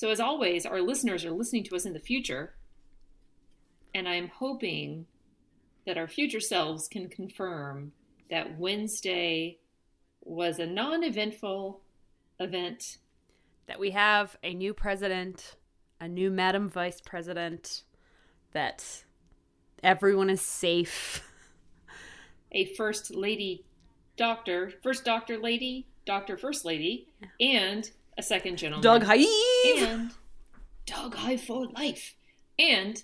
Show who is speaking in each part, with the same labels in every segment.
Speaker 1: So, as always, our listeners are listening to us in the future. And I'm hoping that our future selves can confirm that Wednesday was a non eventful event.
Speaker 2: That we have a new president, a new Madam Vice President, that everyone is safe.
Speaker 1: A first lady doctor, first doctor lady, doctor first lady, and a second gentleman.
Speaker 2: Doug Hive!
Speaker 1: And Doug Hive for life. And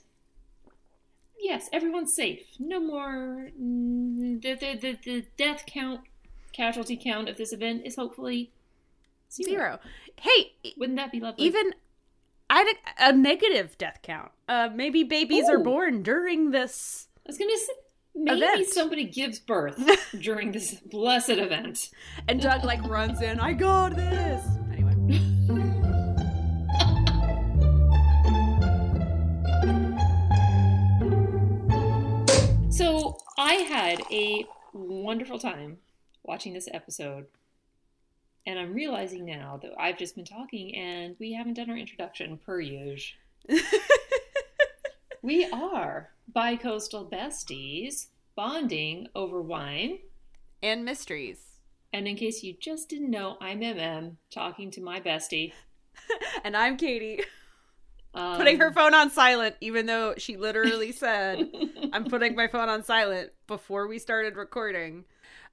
Speaker 1: yes, everyone's safe. No more. mm, The, the, the, the death count, casualty count of this event is hopefully zero.
Speaker 2: Zero. Hey,
Speaker 1: Wouldn't that be lovely?
Speaker 2: even I a, negative death count. Uh, maybe babies are born during this.
Speaker 1: I was gonna say maybe
Speaker 2: Event.
Speaker 1: somebody gives birth during this blessed event.
Speaker 2: And Doug like runs in. I got this.
Speaker 1: I had a wonderful time watching this episode. And I'm realizing now that I've just been talking and we haven't done our introduction per usual. we are bi-coastal besties bonding over wine.
Speaker 2: and mysteries.
Speaker 1: And in case you just didn't know, I'm MM talking to my bestie.
Speaker 2: And I'm Katy,
Speaker 1: Um,
Speaker 2: putting her phone on silent, even though she literally said, "I'm putting my phone on silent" before we started recording.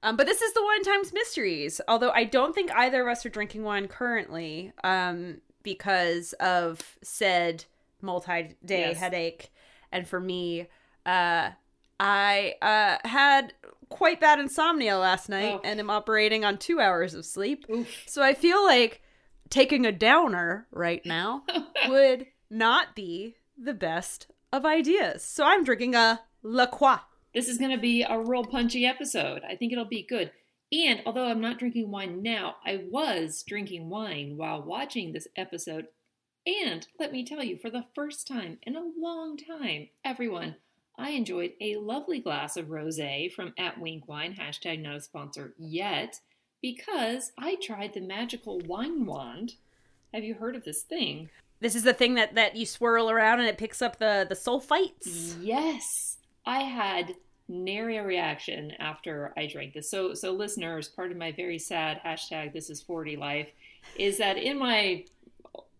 Speaker 2: Um, but this is the Wine Times mysteries. Although I don't think either of us are drinking wine currently, um, because of said multi-day
Speaker 1: Yes.
Speaker 2: headache, and for me, uh, I uh, had quite bad insomnia last night
Speaker 1: Oh.
Speaker 2: and am operating on two hours of sleep.
Speaker 1: Oof.
Speaker 2: So I feel like taking a downer right now would not be the best of ideas. So I'm drinking a La Croix.
Speaker 1: This is going to be a real punchy episode. I think it'll be good. And although I'm not drinking wine now, I was drinking wine while watching this episode. And let me tell you, for the first time in a long time, everyone, I enjoyed a lovely glass of rosé from at Wink Wine, hashtag not a sponsor yet, because I tried the magical wine wand. Have you heard of this thing?
Speaker 2: This is the thing that, that you swirl around and it picks up the, the sulfites.
Speaker 1: Yes, I had nary a reaction after I drank this. So, so listeners, part of my very sad hashtag This is Forty Life is that in my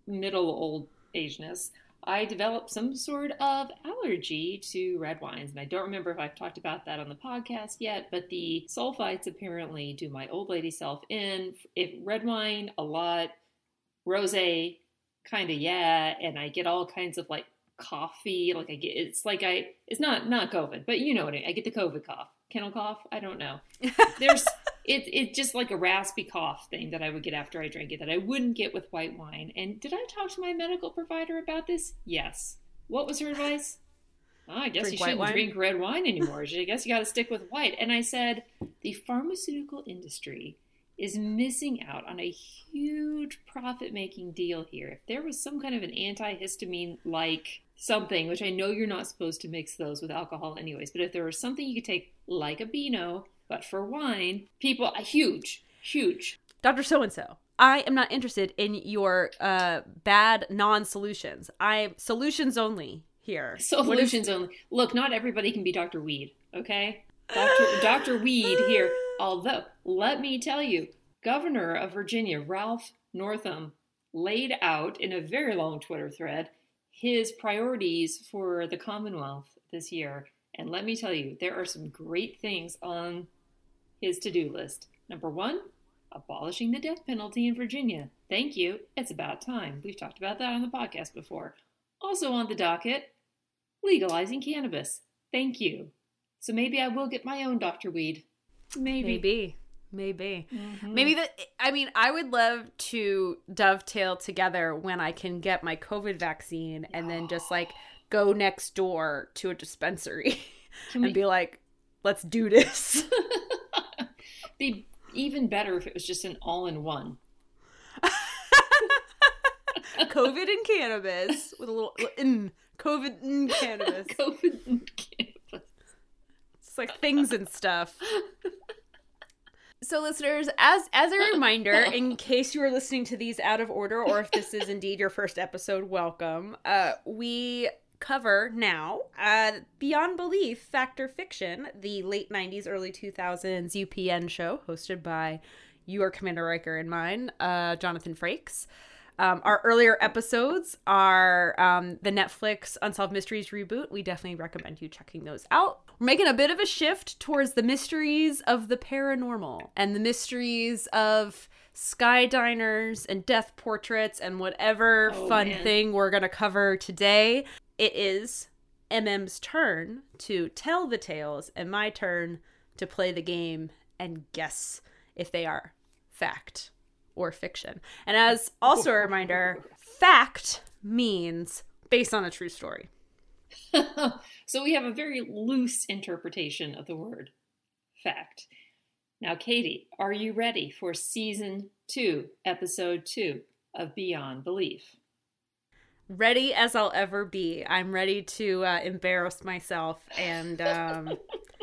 Speaker 1: middle old ageness, I developed some sort of allergy to red wines, and I don't remember if I've talked about that on the podcast yet. But the sulfites apparently do my old lady self in. If red wine, a lot, rosé, kind of yeah, and I get all kinds of like coffee. Like I get, it's like I, it's not not COVID, but you know what I, I get the COVID cough, kennel cough. I don't know. There's, it's it's just like a raspy cough thing that I would get after I drank it that I wouldn't get with white wine. And did I talk to my medical provider about this? Yes. What was her advice? Oh, I guess
Speaker 2: Drink
Speaker 1: you shouldn't
Speaker 2: wine?
Speaker 1: drink red wine anymore. I guess you got to stick with white. And I said, the pharmaceutical industry is missing out on a huge profit making deal here. If there was some kind of an antihistamine like something, which I know you're not supposed to mix those with alcohol anyways, but if there was something you could take like a Beano, but for wine, people, huge, huge.
Speaker 2: Dr. So and so, I am not interested in your uh, bad non solutions. I'm solutions only here. Is-
Speaker 1: Solutions only. Look, not everybody can be Dr. Weed, okay? Dr. Dr. Weed here. Although, let me tell you, Governor of Virginia, Ralph Northam, laid out in a very long Twitter thread his priorities for the Commonwealth this year. And let me tell you, there are some great things on his to do list. Number one, abolishing the death penalty in Virginia. Thank you. It's about time. We've talked about that on the podcast before. Also on the docket, legalizing cannabis. Thank you. So maybe I will get my own Dr. Weed. Maybe.
Speaker 2: Maybe. Maybe.
Speaker 1: Mhm.
Speaker 2: Maybe the I mean, I would love to dovetail together when I can get my COVID vaccine and then just like go next door to a dispensary
Speaker 1: we-
Speaker 2: and be like, let's do this.
Speaker 1: be even better if it was just an all in one.
Speaker 2: COVID and cannabis with a little mm, COVID and cannabis.
Speaker 1: COVID and cannabis.
Speaker 2: It's like things and stuff. So, listeners, as as a reminder, in case you are listening to these out of order, or if this is indeed your first episode, welcome. Uh, we cover now uh, Beyond Belief, Fact or Fiction, the late '90s, early 2000s UPN show hosted by your Commander Riker and mine, uh, Jonathan Frakes. Um, our earlier episodes are um, the Netflix Unsolved Mysteries reboot. We definitely recommend you checking those out. We're making a bit of a shift towards the mysteries of the paranormal and the mysteries of sky diners and death portraits and whatever
Speaker 1: Oh,
Speaker 2: fun
Speaker 1: man.
Speaker 2: thing we're going to cover today. It is MM's turn to tell the tales and my turn to play the game and guess if they are fact or fiction. And as also a reminder, fact means based on a true story.
Speaker 1: so we have a very loose interpretation of the word fact. Now, Katy, are you ready for season two, episode two of Beyond Belief?
Speaker 2: Ready as I'll ever be. I'm ready to uh, embarrass myself and um,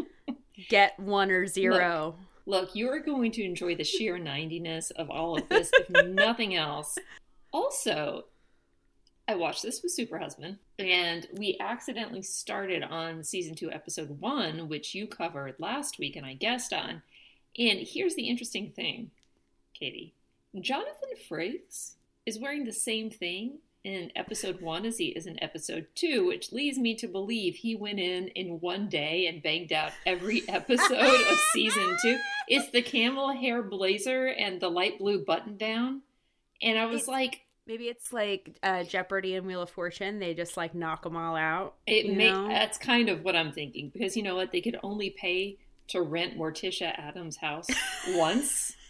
Speaker 2: get one or zero.
Speaker 1: Look, you are going to enjoy the sheer 90ness of all of this, if nothing else. Also, I watched this with Super Husband, and we accidentally started on season two, episode one, which you covered last week and I guessed on. And here's the interesting thing, Katy. Jonathan Frakes is wearing the same thing in episode one as he is in episode two, which leads me to believe he went in in one day and banged out every episode of season two. It's the camel hair blazer and the light blue button down. And I was like,
Speaker 2: Maybe it's like uh, Jeopardy and Wheel of Fortune. They just like knock them all out.
Speaker 1: it
Speaker 2: you
Speaker 1: may
Speaker 2: know?
Speaker 1: that's kind of what I'm thinking because you know what? They could only pay to rent Morticia Addams' house once.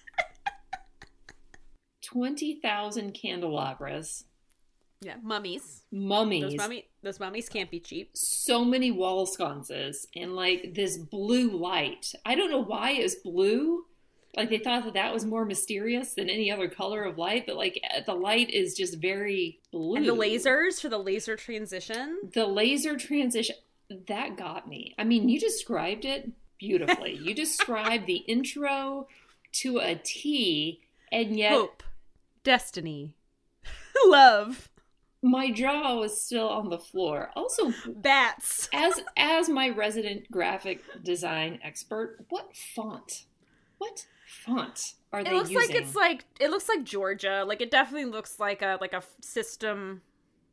Speaker 1: 20,000 candelabras,
Speaker 2: Yeah, mummies.
Speaker 1: mummies,
Speaker 2: Those mummy those mummies can't be cheap.
Speaker 1: so many wall sconces, and like this blue light. I don't know why it's blue. Like they thought that that was more mysterious than any other color of light, but like eh, the light is just very blue.
Speaker 2: And the lasers for the laser transition.
Speaker 1: the laser transition that got me. I mean, you described it beautifully. you described the intro to a T, and yet
Speaker 2: Hope, destiny, love,
Speaker 1: my jaw was still on the floor. Also,
Speaker 2: bats.
Speaker 1: as as my resident graphic design expert, what font? What font are
Speaker 2: It
Speaker 1: they
Speaker 2: looks
Speaker 1: using?
Speaker 2: like it's like it looks like Georgia. Like it definitely looks like a like a system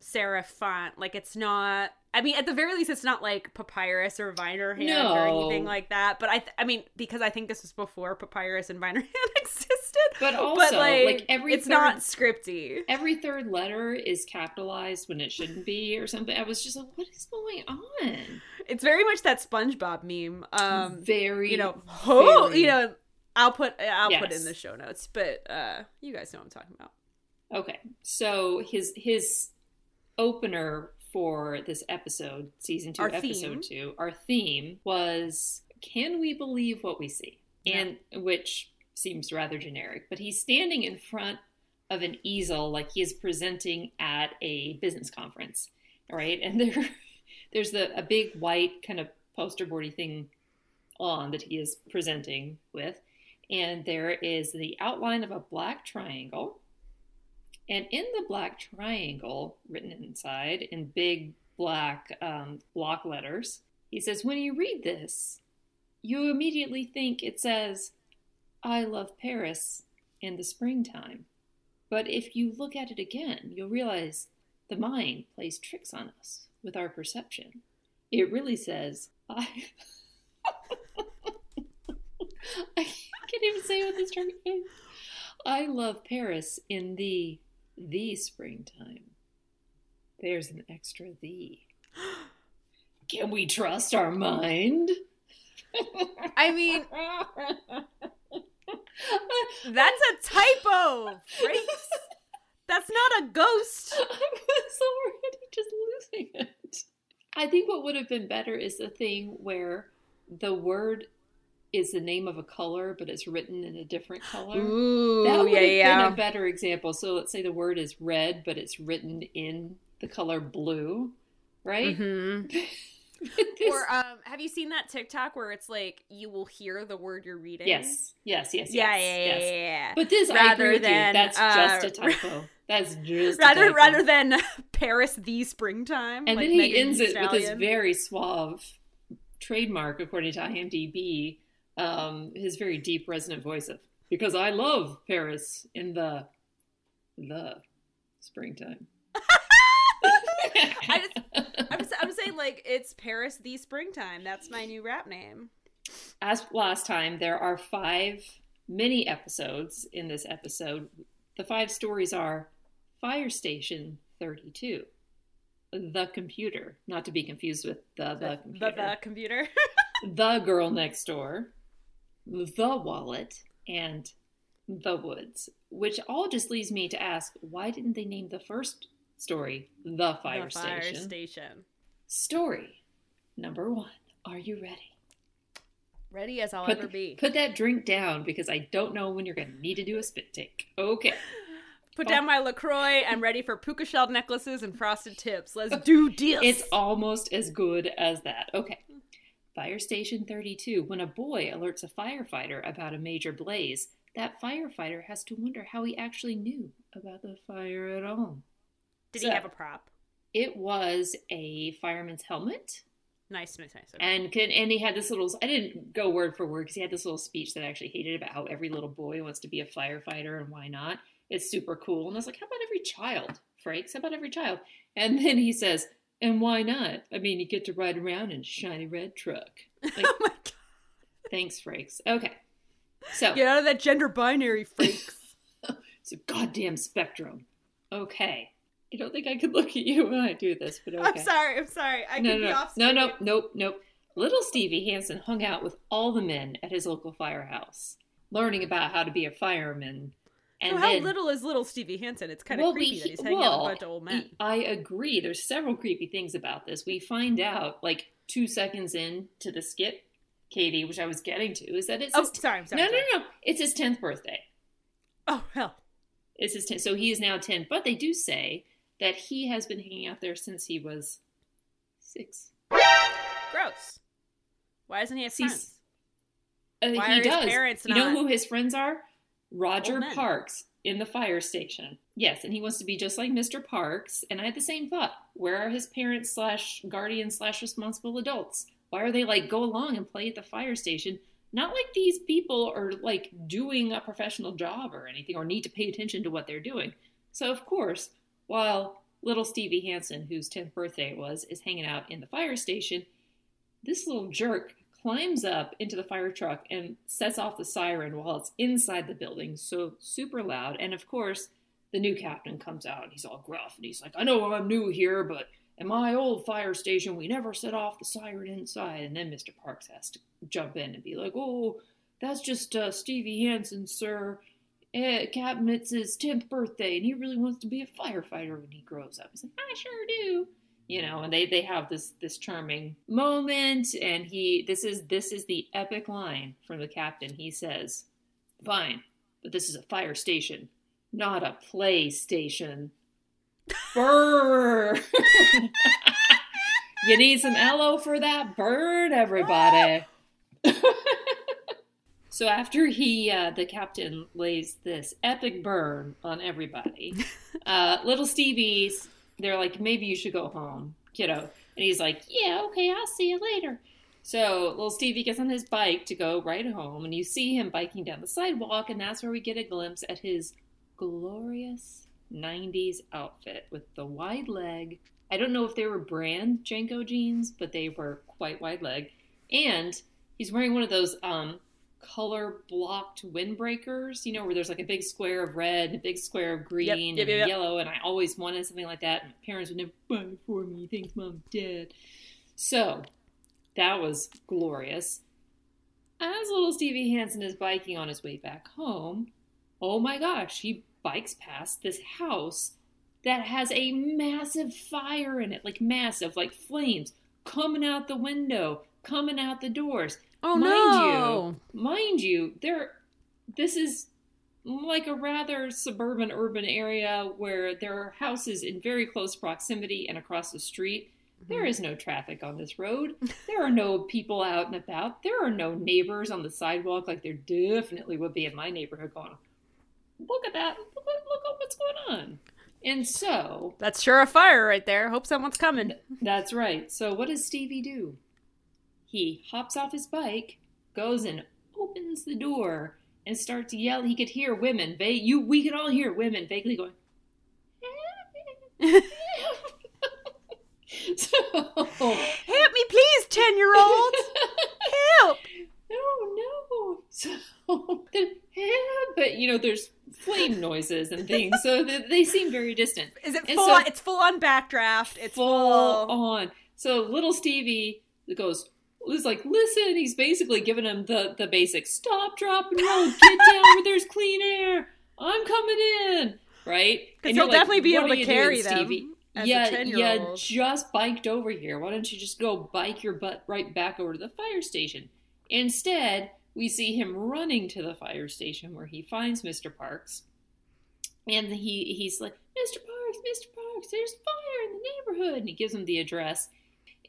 Speaker 2: serif font. Like it's not. I mean, at the very least, it's not like papyrus or Viner hand or anything like that. But I, th- I mean, because I think this was before papyrus and Viner hand existed.
Speaker 1: But also, like, every
Speaker 2: it's
Speaker 1: third-
Speaker 2: not scripty.
Speaker 1: Every third letter is capitalized when it shouldn't be, or something. I was just like, "What is going on?"
Speaker 2: It's very much that SpongeBob meme. Um,
Speaker 1: very,
Speaker 2: you know, ho,
Speaker 1: very-
Speaker 2: you know, I'll put I'll put in the show notes, but uh, you guys know what I'm talking about.
Speaker 1: Okay, so his his opener for this episode, season two,
Speaker 2: Our
Speaker 1: episode
Speaker 2: theme.
Speaker 1: two, our theme was "Can we believe what we see?" and which seems rather generic, but he's standing in front of an easel like he is presenting at a business conference, all right? And there, there's the a big white kind of poster boardy thing on that he is presenting with, and there is the outline of a black triangle. And in the black triangle, written inside in big black um, block letters, he says, When you read this, you immediately think it says, I love Paris in the springtime. But if you look at it again, you'll realize the mind plays tricks on us with our perception. It really says, I. I can't even say what this term is. I love Paris in the the springtime. There's an extra the. Can we trust our mind?
Speaker 2: I mean, that's a typo, Frakes. That's not a ghost.
Speaker 1: I was already just losing it. I think what would have been better is the thing where the word is the name of a color, but it's written in a different color.
Speaker 2: Ooh,
Speaker 1: that would
Speaker 2: yeah,
Speaker 1: have
Speaker 2: yeah.
Speaker 1: been a better example. So let's say the word is red, but it's written in the color blue, right?
Speaker 2: Mhm. or um, have you seen that TikTok where it's like you will hear the word you're reading?
Speaker 1: yes, yes, yes,
Speaker 2: Yeah,
Speaker 1: yes,
Speaker 2: yeah, yeah,
Speaker 1: yes.
Speaker 2: yeah, yeah.
Speaker 1: But this, I
Speaker 2: Rather
Speaker 1: agree with
Speaker 2: than,
Speaker 1: you. That's
Speaker 2: uh,
Speaker 1: just a typo. That's just a
Speaker 2: rather
Speaker 1: typo.
Speaker 2: rather than Paris the springtime.
Speaker 1: And
Speaker 2: like
Speaker 1: then he
Speaker 2: Megan
Speaker 1: ends
Speaker 2: Thee
Speaker 1: it with his very suave trademark, according to IMDb, um, his very deep, resonant voice of "Because I love Paris in the the springtime."
Speaker 2: I just, I'm, I'm saying like it's Paris the springtime. That's my new rap name.
Speaker 1: As last time, there are five mini episodes in this episode. The five stories are Fire Station 32, The Computer, not to be confused with The The
Speaker 2: The,
Speaker 1: Computer,
Speaker 2: the, the computer.
Speaker 1: The Girl Next Door, The Wallet, and The Woods, which all just leads me to ask why didn't they name the first story The Fire,
Speaker 2: the fire
Speaker 1: Station?
Speaker 2: station.
Speaker 1: Story number one. Are you ready?
Speaker 2: Ready as I'll
Speaker 1: Put,
Speaker 2: ever be.
Speaker 1: put that drink down because I don't know when you're going to need to do a spit take. Okay.
Speaker 2: Put down my La Croix. I'm ready for puka shell necklaces and frosted tips. Let's do this.
Speaker 1: It's almost as good as that. Okay. Fire Station 32. When a boy alerts a firefighter about a major blaze, that firefighter has to wonder how he actually knew about the fire at all.
Speaker 2: Did
Speaker 1: so-
Speaker 2: he have a prop?
Speaker 1: It was a fireman's helmet,
Speaker 2: Nice, nice, nice. Okay.
Speaker 1: and can, and he had this little. I didn't go word for word because he had this little speech that I actually hated about how every little boy wants to be a firefighter and why not. It's super cool, and I was like, how about every child, Frakes? How about every child? And then he says, and why not? I mean, you get to ride around in a shiny red truck. Like,
Speaker 2: oh my god.
Speaker 1: thanks, Frakes. Okay, so
Speaker 2: Get out of that gender binary, freaks.
Speaker 1: it's a goddamn spectrum. Okay, I don't think I could look at you when I do this, but okay.
Speaker 2: I'm sorry. I'm sorry. I
Speaker 1: no,
Speaker 2: could
Speaker 1: no,
Speaker 2: be
Speaker 1: no,
Speaker 2: off.
Speaker 1: no, no, nope, nope. Little Stevie Hansen hung out with all the men at his local firehouse, learning about how to be a fireman. And
Speaker 2: so how
Speaker 1: then,
Speaker 2: little is little Stevie Hansen? It's kind of
Speaker 1: Well, we-
Speaker 2: creepy that he's hanging out with a bunch of old men.
Speaker 1: I agree. There's several creepy things about this. We find out like two seconds into the skit, Katy, which I was getting to, is that it's
Speaker 2: oh,
Speaker 1: his
Speaker 2: sorry. I'm sorry.
Speaker 1: no,
Speaker 2: I'm
Speaker 1: no, no, it's his tenth birthday.
Speaker 2: Oh hell.
Speaker 1: It's his 10th. So he is now 10. But they do say that he has been hanging out there since he was six.
Speaker 2: Gross. Why doesn't he have friends?
Speaker 1: Uh,
Speaker 2: Why
Speaker 1: he
Speaker 2: are his
Speaker 1: does.
Speaker 2: parents
Speaker 1: you know who his friends are? Roger Parks in the fire station. Yes, and he wants to be just like Mr. Parks. And I had the same thought. Where are his parents slash guardians slash responsible adults? Why are they like go along and play at the fire station? Not like these people are like doing a professional job or anything or need to pay attention to what they're doing. So of course, while little Stevie Hansen, whose 10th birthday it was, is hanging out in the fire station, this little jerk climbs up into the fire truck and sets off the siren while it's inside the building, so super loud. And of course, the new captain comes out and he's all gruff and he's like, I know I'm new here, but in my old fire station, we never set off the siren inside. And then Mr. Parks has to jump in and be like, Oh, that's just uh, Stevie Hansen, sir. Eh, Captain, it's his 10th birthday, and he really wants to be a firefighter when he grows up. He's like, I sure do you know and they they have this this charming moment and he this is this is the epic line from the captain. He says fine but this is a fire station not a play station. Burr you need some aloe for that burn everybody. So after he uh, the captain lays this epic burn on everybody uh, little stevie's they're like, maybe you should go home, kiddo. And he's like, yeah, okay, I'll see you later. So little Stevie gets on his bike to go right home, and you see him biking down the sidewalk, and that's where we get a glimpse at his glorious 90s outfit with the wide leg. I don't know if they were brand JNCO jeans, but they were quite wide leg. And he's wearing one of those um, color blocked windbreakers, you know, where there's like a big square of red, and a big square of green,
Speaker 2: yep,
Speaker 1: and
Speaker 2: yep, yep.
Speaker 1: yellow. And I always wanted something like that. And my parents would never buy it for me. Thanks, mom, dad. So that was glorious. As little Stevie Hansen is biking on his way back home, oh my gosh, he bikes past this house that has a massive fire in it, like massive, like flames coming out the window, coming out the doors.
Speaker 2: Oh
Speaker 1: Mind
Speaker 2: no!
Speaker 1: Mind you, there this is like a rather suburban urban area where there are houses in very close proximity and across the street. Mm-hmm. There is no traffic on this road. There are no people out and about. There are no neighbors on the sidewalk like there definitely would be in my neighborhood going, look at that. Look, look at what's going on. And so.
Speaker 2: That's sure a fire right there. Hope someone's coming.
Speaker 1: That's right. So what does Stevie do? He hops off his bike, goes and opens the door, and starts yelling. He could hear women. They, you, we could all hear women vaguely going, so,
Speaker 2: Help me, please, 10 year old. Help.
Speaker 1: No, no. So, but you know, there's flame noises and things, so they, they seem very distant.
Speaker 2: Is it
Speaker 1: And
Speaker 2: full
Speaker 1: so-
Speaker 2: on? It's full on backdraft. It's
Speaker 1: full
Speaker 2: full.
Speaker 1: on. So little Stevie goes, is like, listen. He's basically giving him the the basic stop, drop, and roll. Get down where there's clean air. I'm coming in. Right?
Speaker 2: Because he'll
Speaker 1: like,
Speaker 2: definitely be able to carry
Speaker 1: doing,
Speaker 2: them.
Speaker 1: Stevie?" yeah,
Speaker 2: a 10 year
Speaker 1: yeah, just biked over here. Why don't you just go bike your butt right back over to the fire station? Instead, we see him running to the fire station where he finds Mr. Parks. And he he's like, Mr. Parks, Mr. Parks, there's fire in the neighborhood. And he gives him the address.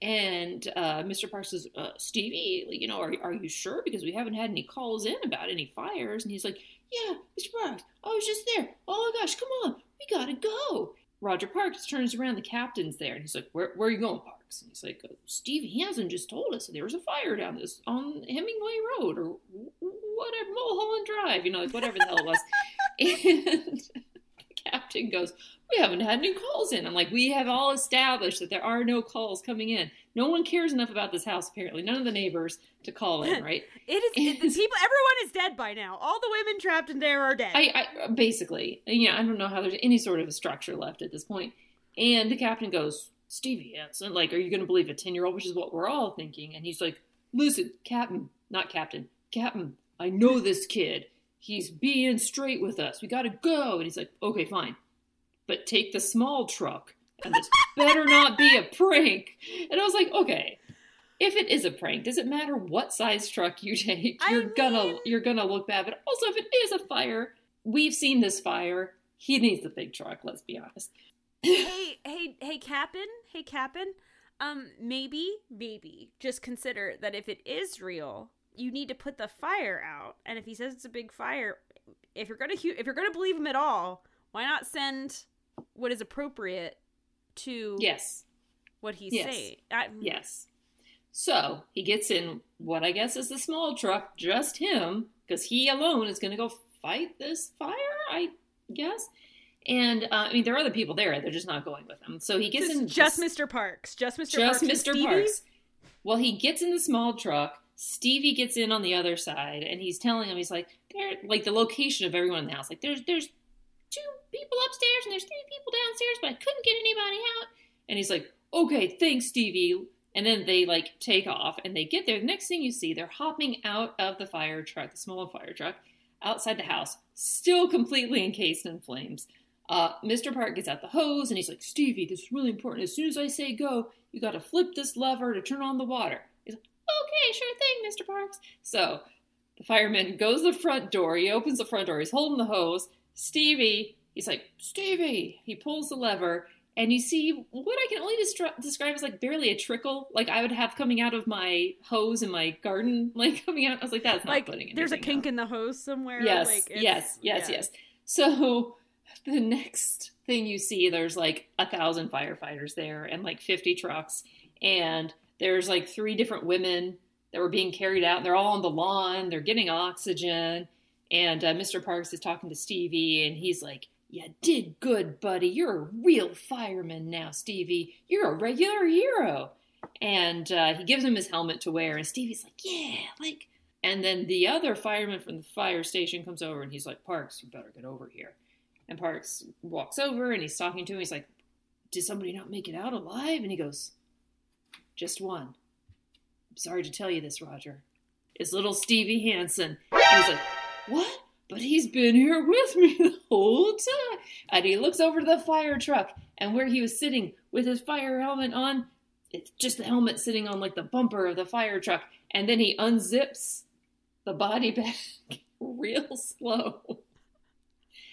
Speaker 1: And uh, Mr. Parks says, uh, Stevie, you know, are, are you sure? Because we haven't had any calls in about any fires. And he's like, Yeah, Mr. Parks, I was just there. Oh my gosh, come on, we gotta go. Roger Parks turns around, the captain's there, and he's like, "Where, where are you going, Parks?" And he's like, "Stevie Hansen just told us there was a fire down this on Hemingway Road or whatever Mulholland Drive, you know, whatever the hell it was." And captain goes, "We haven't had any calls in." I'm like, "We have all established that there are no calls coming in. No one cares enough about this house, apparently. None of the neighbors to call in, right?"
Speaker 2: It is. It, the people. Everyone is dead by now. All the women trapped in there are dead.
Speaker 1: I, I basically, you know, I don't know how there's any sort of a structure left at this point. And the captain goes, Stevie Hansen, like, are you going to believe a 10 year old, which is what we're all thinking? And he's like, listen, Captain, not Captain, Captain, I know this kid. He's being straight with us. We got to go. And he's like, okay, fine. But take the small truck. And this better not be a prank. And I was like, okay. If it is a prank, does it matter what size truck you take? You're gonna you're gonna look bad. But also, if it is a fire, we've seen this fire. He needs the big truck. Let's be honest.
Speaker 2: hey, hey, hey, Captain. Hey, Captain. Um, maybe, maybe just consider that if it is real, you need to put the fire out. And if he says it's a big fire, if you're gonna if you're gonna believe him at all, why not send what is appropriate to
Speaker 1: Yes,
Speaker 2: what he's
Speaker 1: Yes.
Speaker 2: saying? I,
Speaker 1: yes. So he gets in what I guess is the small truck, just him, because he alone is gonna go fight this fire. I guess. And uh, I mean, there are other people there. They're just not going with him. So he gets
Speaker 2: Just,
Speaker 1: in
Speaker 2: just
Speaker 1: this-
Speaker 2: Mr. Parks. Just Mr.
Speaker 1: just
Speaker 2: Parks.
Speaker 1: Mr. Parks. Well, he gets in the small truck. Stevie gets in on the other side, and he's telling him, he's like, "There, like the location of everyone in the house. Like, there's, there's two people upstairs, and there's three people downstairs, but I couldn't get anybody out." And he's like, "Okay, thanks, Stevie." And then they like take off, and they get there. The next thing you see, they're hopping out of the fire truck, the small fire truck, outside the house, still completely encased in flames. Uh, Mr. Park gets out the hose and he's like, Stevie, this is really important. As soon as I say go, you got to flip this lever to turn on the water. Okay, sure thing, Mr. Parks. So the fireman goes to the front door. He opens the front door. He's holding the hose. Stevie, he's like, Stevie. He pulls the lever. And you see what I can only destri- describe as like barely a trickle, like I would have coming out of my hose in my garden, like coming out. I was like, that's not
Speaker 2: Like,
Speaker 1: putting
Speaker 2: there's a kink in the hose somewhere.
Speaker 1: Yes,
Speaker 2: like,
Speaker 1: yes, yes,
Speaker 2: yeah.
Speaker 1: yes. So the next thing you see, there's like a thousand firefighters there and like 50 trucks. And there's like three different women that were being carried out. They're all on the lawn, they're getting oxygen. And uh, Mr. Parks is talking to Stevie, and he's like, You did good, buddy. You're a real fireman now, Stevie. You're a regular hero. And uh, he gives him his helmet to wear, and Stevie's like, Yeah, like, and then the other fireman from the fire station comes over and he's like, Parks, you better get over here. And Parks walks over and he's talking to him. He's like, Did somebody not make it out alive? And he goes, Just one. I'm sorry to tell you this, Roger. It's little Stevie Hansen. He's like, What? But he's been here with me the whole time. And he looks over to the fire truck, and where he was sitting with his fire helmet on, it's just the helmet sitting on like the bumper of the fire truck. And then he unzips the body bag real slow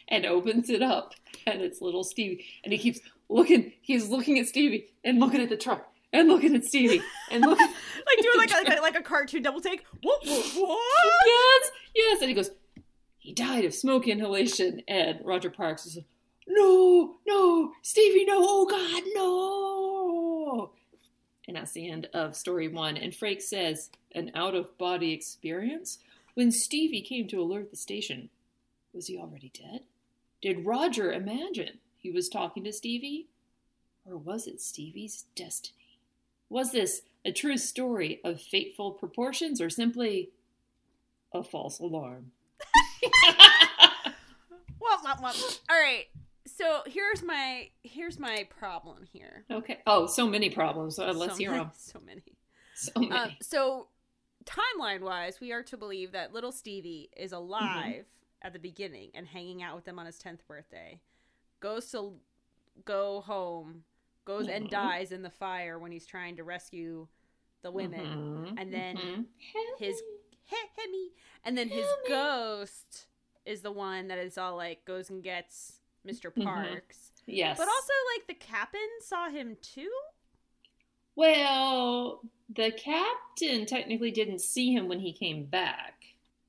Speaker 1: and opens it up and it's little Stevie and he keeps looking he's looking at Stevie and looking at the truck and looking at Stevie and look
Speaker 2: like doing like a, like a, like a cartoon double take. What? What? what?
Speaker 1: yes, yes. And he goes, he died of smoke inhalation. And Roger Parks is like, no, no, Stevie, no, oh God, no. And that's the end of story one. And Frakes says, an out of body experience? When Stevie came to alert the station, was he already dead? Did Roger imagine he was talking to Stevie? Or was it Stevie's destiny? Was this a true story of fateful proportions or simply a false alarm?
Speaker 2: Womp, womp, womp. All right. So here's my here's my problem here.
Speaker 1: Okay. Oh, so many problems. Uh, let's
Speaker 2: so
Speaker 1: hear
Speaker 2: many,
Speaker 1: them.
Speaker 2: So many.
Speaker 1: So many.
Speaker 2: Uh, so timeline wise, we are to believe that little Stevie is
Speaker 1: Mm-hmm.
Speaker 2: alive at the beginning and hanging out with them on his tenth birthday. Goes to go home, goes and
Speaker 1: Mhm.
Speaker 2: dies in the fire when he's trying to rescue the women.
Speaker 1: Mhm,
Speaker 2: and then
Speaker 1: mhm.
Speaker 2: his hit, hit me. And then his
Speaker 1: me.
Speaker 2: ghost is the one that is all like goes and gets mister
Speaker 1: Mhm.
Speaker 2: Parks.
Speaker 1: yes,
Speaker 2: But also like the captain saw him too.
Speaker 1: well, the captain technically didn't see him when he came back.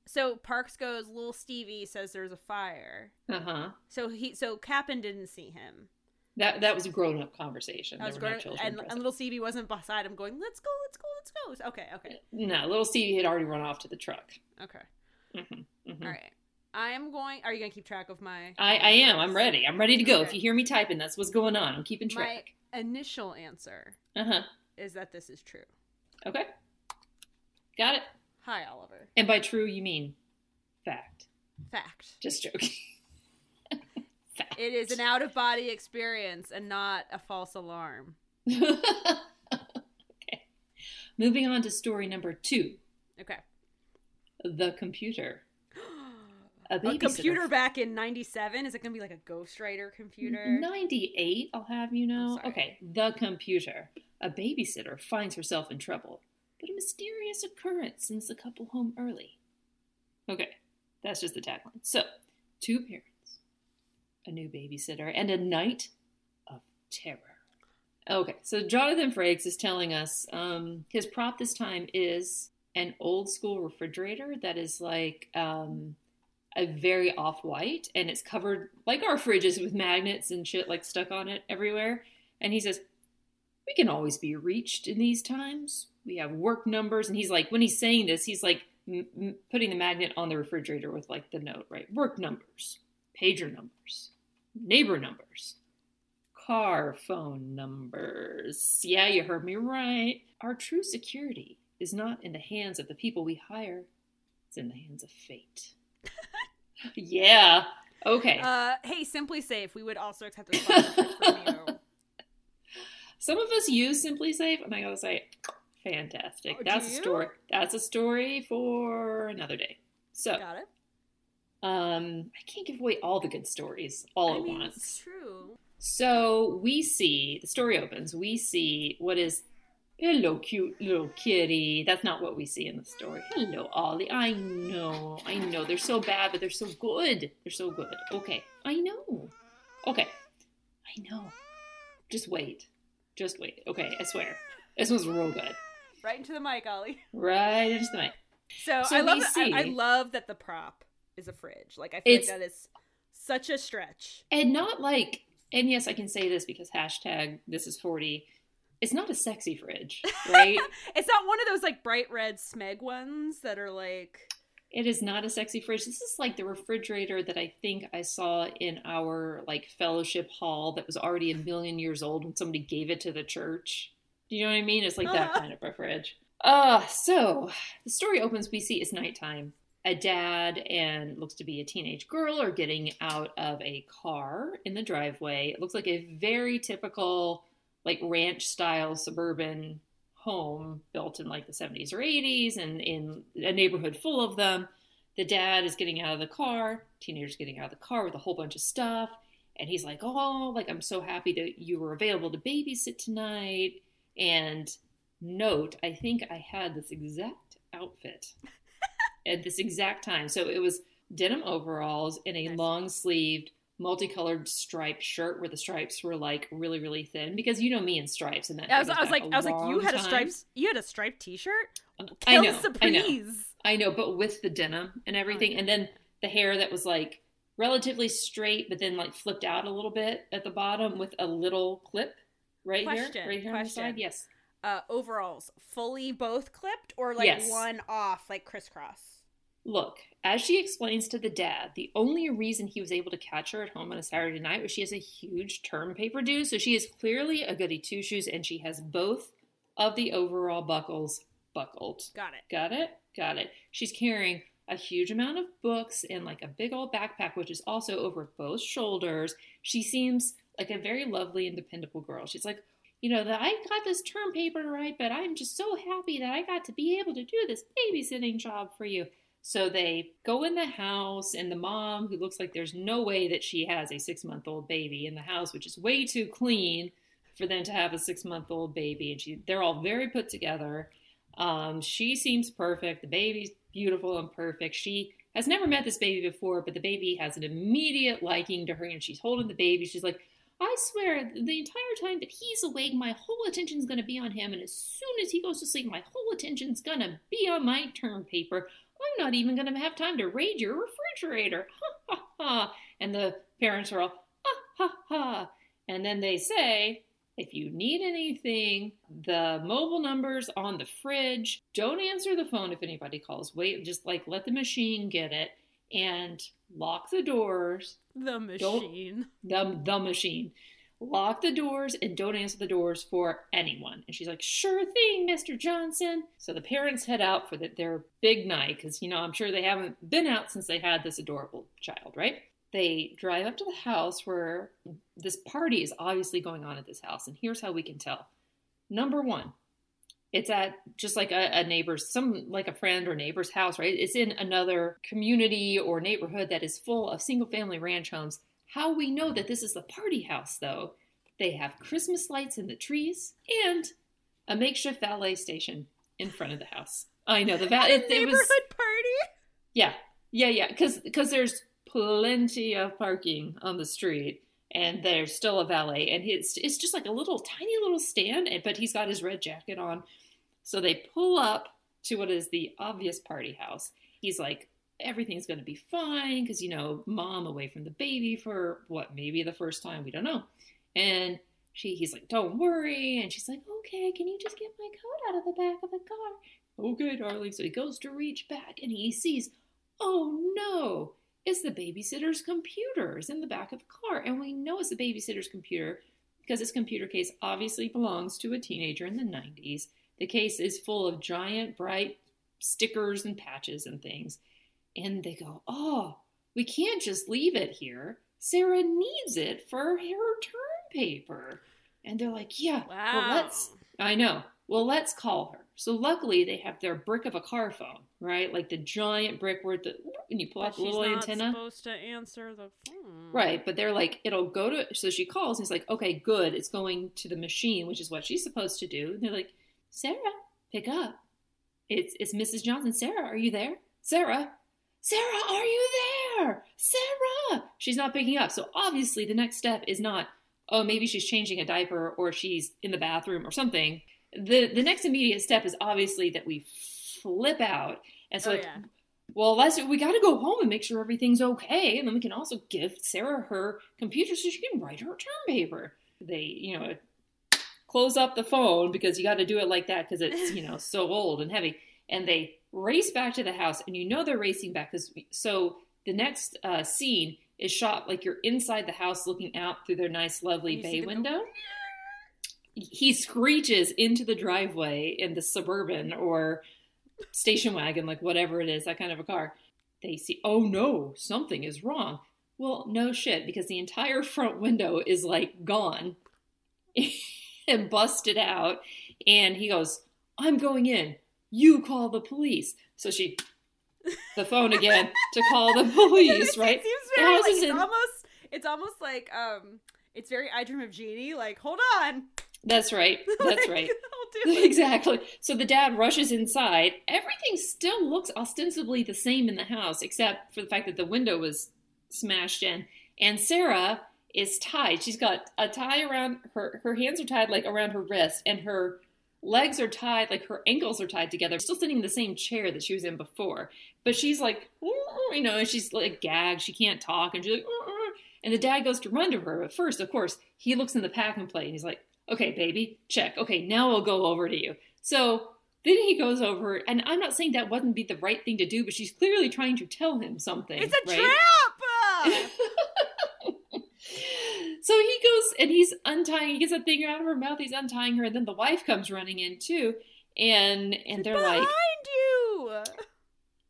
Speaker 2: So Parks goes, little Stevie says there's a fire.
Speaker 1: Uh huh.
Speaker 2: So he so Captain didn't see him.
Speaker 1: That that was a grown up conversation.
Speaker 2: I was
Speaker 1: were no children
Speaker 2: and, and little Stevie wasn't beside him going, let's go, let's go, let's go. Okay, okay,
Speaker 1: No, little Stevie had already run off to the truck.
Speaker 2: okay.
Speaker 1: hmm hmm
Speaker 2: All right. I am going. Are you going to keep track of my?
Speaker 1: I, I am. I'm ready. I'm ready to go. If you hear me typing, that's what's going on. I'm keeping track.
Speaker 2: My initial answer
Speaker 1: Uh huh.
Speaker 2: is that this is true.
Speaker 1: Okay. Got it.
Speaker 2: Hi, Oliver.
Speaker 1: And by true, you mean fact.
Speaker 2: Fact.
Speaker 1: Just joking. Fact.
Speaker 2: It is an out of body experience and not a false alarm.
Speaker 1: okay. Moving on to story number two
Speaker 2: Okay.
Speaker 1: The Computer. A,
Speaker 2: A computer back in 97? Is it going to be like a ghostwriter computer?
Speaker 1: 98, I'll have you know. Okay, The Computer. A babysitter finds herself in trouble, but a mysterious occurrence sends the couple home early. Okay, that's just the tagline. So, two parents, a new babysitter, and a night of terror. Okay, so Jonathan Frakes is telling us um, his prop this time is an old school refrigerator that is like um, a very off white and it's covered like our fridges with magnets and shit like stuck on it everywhere. And he says, We can always be reached in these times. We have work numbers. And he's like, when he's saying this, he's like m- m- putting the magnet on the refrigerator with like the note, right? Work numbers, pager numbers, neighbor numbers, car phone numbers. Yeah, you heard me right. Our true security is not in the hands of the people we hire, it's in the hands of fate. yeah. Okay.
Speaker 2: Uh, hey, SimpliSafe, we would also accept a sponsorship from you.
Speaker 1: Some of us use SimpliSafe, and I gotta say, fantastic.
Speaker 2: Oh,
Speaker 1: that's a
Speaker 2: you?
Speaker 1: story. That's a story for another day. So,
Speaker 2: Got it?
Speaker 1: Um, I can't give away all the good stories all
Speaker 2: I
Speaker 1: at
Speaker 2: mean,
Speaker 1: once.
Speaker 2: it's true.
Speaker 1: So we see the story opens. We see what is hello, cute little kitty. That's not what we see in the story. Hello, Ollie. I know, I know. They're so bad, but they're so good. They're so good. Okay, I know. Okay, I know. Just wait. Just wait. Okay, I swear. This was real good.
Speaker 2: Right into the mic, Ollie.
Speaker 1: Right into the mic.
Speaker 2: So,
Speaker 1: So
Speaker 2: I love that, I, I love that the prop is a fridge. Like I feel
Speaker 1: It's-
Speaker 2: like that is such a stretch.
Speaker 1: And not like, and yes, I can say this because hashtag this is 40. It's not a sexy fridge, right?
Speaker 2: It's not one of those like bright red Smeg ones that are like
Speaker 1: It is not a sexy fridge. This is like the refrigerator that I think I saw in our like fellowship hall that was already a million years old when somebody gave it to the church. Do you know what I mean? It's like that kind of a fridge. Uh, so the story opens, we see it's nighttime. A dad and looks to be a teenage girl are getting out of a car in the driveway. It looks like a very typical like ranch style suburban home built in like the 70s or 80s and in a neighborhood full of them. The dad is getting out of the car, teenager's getting out of the car with a whole bunch of stuff. And he's like, Oh, like, I'm so happy that you were available to babysit tonight. And note, I think I had this exact outfit at this exact time. So it was denim overalls and a
Speaker 2: Nice.
Speaker 1: long sleeved multicolored striped shirt where the stripes were like really really thin because you know me and stripes and that
Speaker 2: I was, I was like I was like you had a
Speaker 1: time.
Speaker 2: stripes you had a striped t-shirt
Speaker 1: I know, I know. I know, but with the denim and everything, and then the hair that was like relatively straight, but then like flipped out a little bit at the bottom with a little clip right
Speaker 2: Question,
Speaker 1: here, right here on the
Speaker 2: question.
Speaker 1: side. Yes,
Speaker 2: uh overalls fully both clipped or like
Speaker 1: Yes.
Speaker 2: one off like crisscross
Speaker 1: Look, as she explains to the dad, the only reason he was able to catch her at home on a Saturday night was she has a huge term paper due. So she is clearly a goody two shoes and she has both of the overall buckles buckled.
Speaker 2: got it
Speaker 1: Got it? Got it. She's carrying a huge amount of books and like a big old backpack, which is also over both shoulders. She seems like a very lovely and dependable girl. She's like, you know, that I got this term paper to write, but I'm just so happy that I got to be able to do this babysitting job for you. So they go in the house, and the mom, who looks like there's no way that she has a six month old baby in the house, which is way too clean for them to have a six month old baby, and she they're all very put together. Um, she seems perfect. The baby's beautiful and perfect. She has never met this baby before, but the baby has an immediate liking to her, and she's holding the baby. She's like, I swear, the entire time that he's awake, my whole attention's to be on him, and as soon as he goes to sleep, my whole attention's to be on my term paper. I'm not even going to have time to raid your refrigerator. Ha ha ha. And the parents are all, ha ha ha. And then they say, if you need anything, the mobile numbers on the fridge. Don't answer the phone if anybody calls. Wait, just like let the machine get it and lock the doors.
Speaker 2: the machine
Speaker 1: The, the machine. Lock the doors and don't answer the doors for anyone. And she's like, sure thing, Mr. Johnson. So the parents head out for the, their big night because, you know, I'm sure they haven't been out since they had this adorable child, right? They drive up to the house where this party is obviously going on at this house. And here's how we can tell. Number one, it's at just like a, a neighbor's, some like a friend or neighbor's house, right? It's in another community or neighborhood that is full of single family ranch homes. How we know that this is the party house, though, they have Christmas lights in the trees and a makeshift valet station in front of the house. I know the valet. It, it
Speaker 2: neighborhood
Speaker 1: was
Speaker 2: party
Speaker 1: yeah, yeah, yeah. Because because there's plenty of parking on the street, and there's still a valet, and it's it's just like a little tiny little stand, but he's got his red jacket on. So they pull up to what is the obvious party house. He's like, everything's going to be fine because you know, mom away from the baby for what maybe the first time, we don't know, and. She, he's like, don't worry. And she's like, okay, can you just get my coat out of the back of the car? Oh, okay, darling. So he goes to reach back and he sees oh no, it's the babysitter's computer. It's in the back of the car. And we know it's the babysitter's computer because this computer case obviously belongs to a teenager in the 90s. The case is full of giant, bright stickers and patches and things. And they go, oh, we can't just leave it here. Sarah needs it for her term paper. And they're like, yeah,
Speaker 2: wow
Speaker 1: well, let's I know. Well, let's call her. So luckily, they have their brick of a car phone, right? Like the giant brick where the and you pull
Speaker 2: but
Speaker 1: out the little
Speaker 2: not
Speaker 1: antenna,
Speaker 2: supposed to answer the phone
Speaker 1: right? But they're like, it'll go to. So she calls, and it's like, okay, good. It's going to the machine, which is what she's supposed to do. And they're like, Sarah, pick up. It's it's Mrs. Johnson. Sarah, are you there? Sarah, Sarah, are you there? Sarah, she's not picking up. So obviously, the next step is not, oh, maybe she's changing a diaper or she's in the bathroom or something. The the next immediate step is obviously that we flip out. And so
Speaker 2: Oh,
Speaker 1: like,
Speaker 2: yeah.
Speaker 1: well, let's we got to go home and make sure everything's okay, and then we can also give Sarah her computer so she can write her term paper. They, you know, close up the phone because you got to do it like that because it's you know so old and heavy, and they race back to the house, and you know they're racing back because so the next uh, scene is shot like you're inside the house looking out through their nice, lovely bay
Speaker 2: go,
Speaker 1: window he screeches into the driveway in the suburban or station wagon, like whatever it is, that kind of a car. They see, oh no, something is wrong. Well, no shit, because the entire front window is like gone and busted out. And he goes, I'm going in. You call the police. So she, the phone again to call the police, right?
Speaker 2: It seems
Speaker 1: The
Speaker 2: very like it's
Speaker 1: in-
Speaker 2: almost it's almost like um it's very I Dream of Jeannie. Like, hold on,
Speaker 1: That's right. That's
Speaker 2: Like,
Speaker 1: right. Exactly. So the dad rushes inside. Everything still looks ostensibly the same in the house, except for the fact that the window was smashed in. and Sarah is tied. She's got a tie around her. Her hands are tied like around her wrist, and her legs are tied like her ankles are tied together. Still sitting in the same chair that she was in before, but she's like, you know, and she's like gagged. She can't talk, and she's like, and the dad goes to run to her. But first, of course, he looks in the pack and play, and he's like, okay, baby, check. Okay, now I'll go over to you. So then he goes over, and I'm not saying that wouldn't be the right thing to do, but she's clearly trying to tell him something.
Speaker 2: It's a
Speaker 1: right?
Speaker 2: trap.
Speaker 1: So he goes and he's untying. He gets a thing out of her mouth. He's untying her, and then the wife comes running in too, and and they're like
Speaker 2: Behind
Speaker 1: like,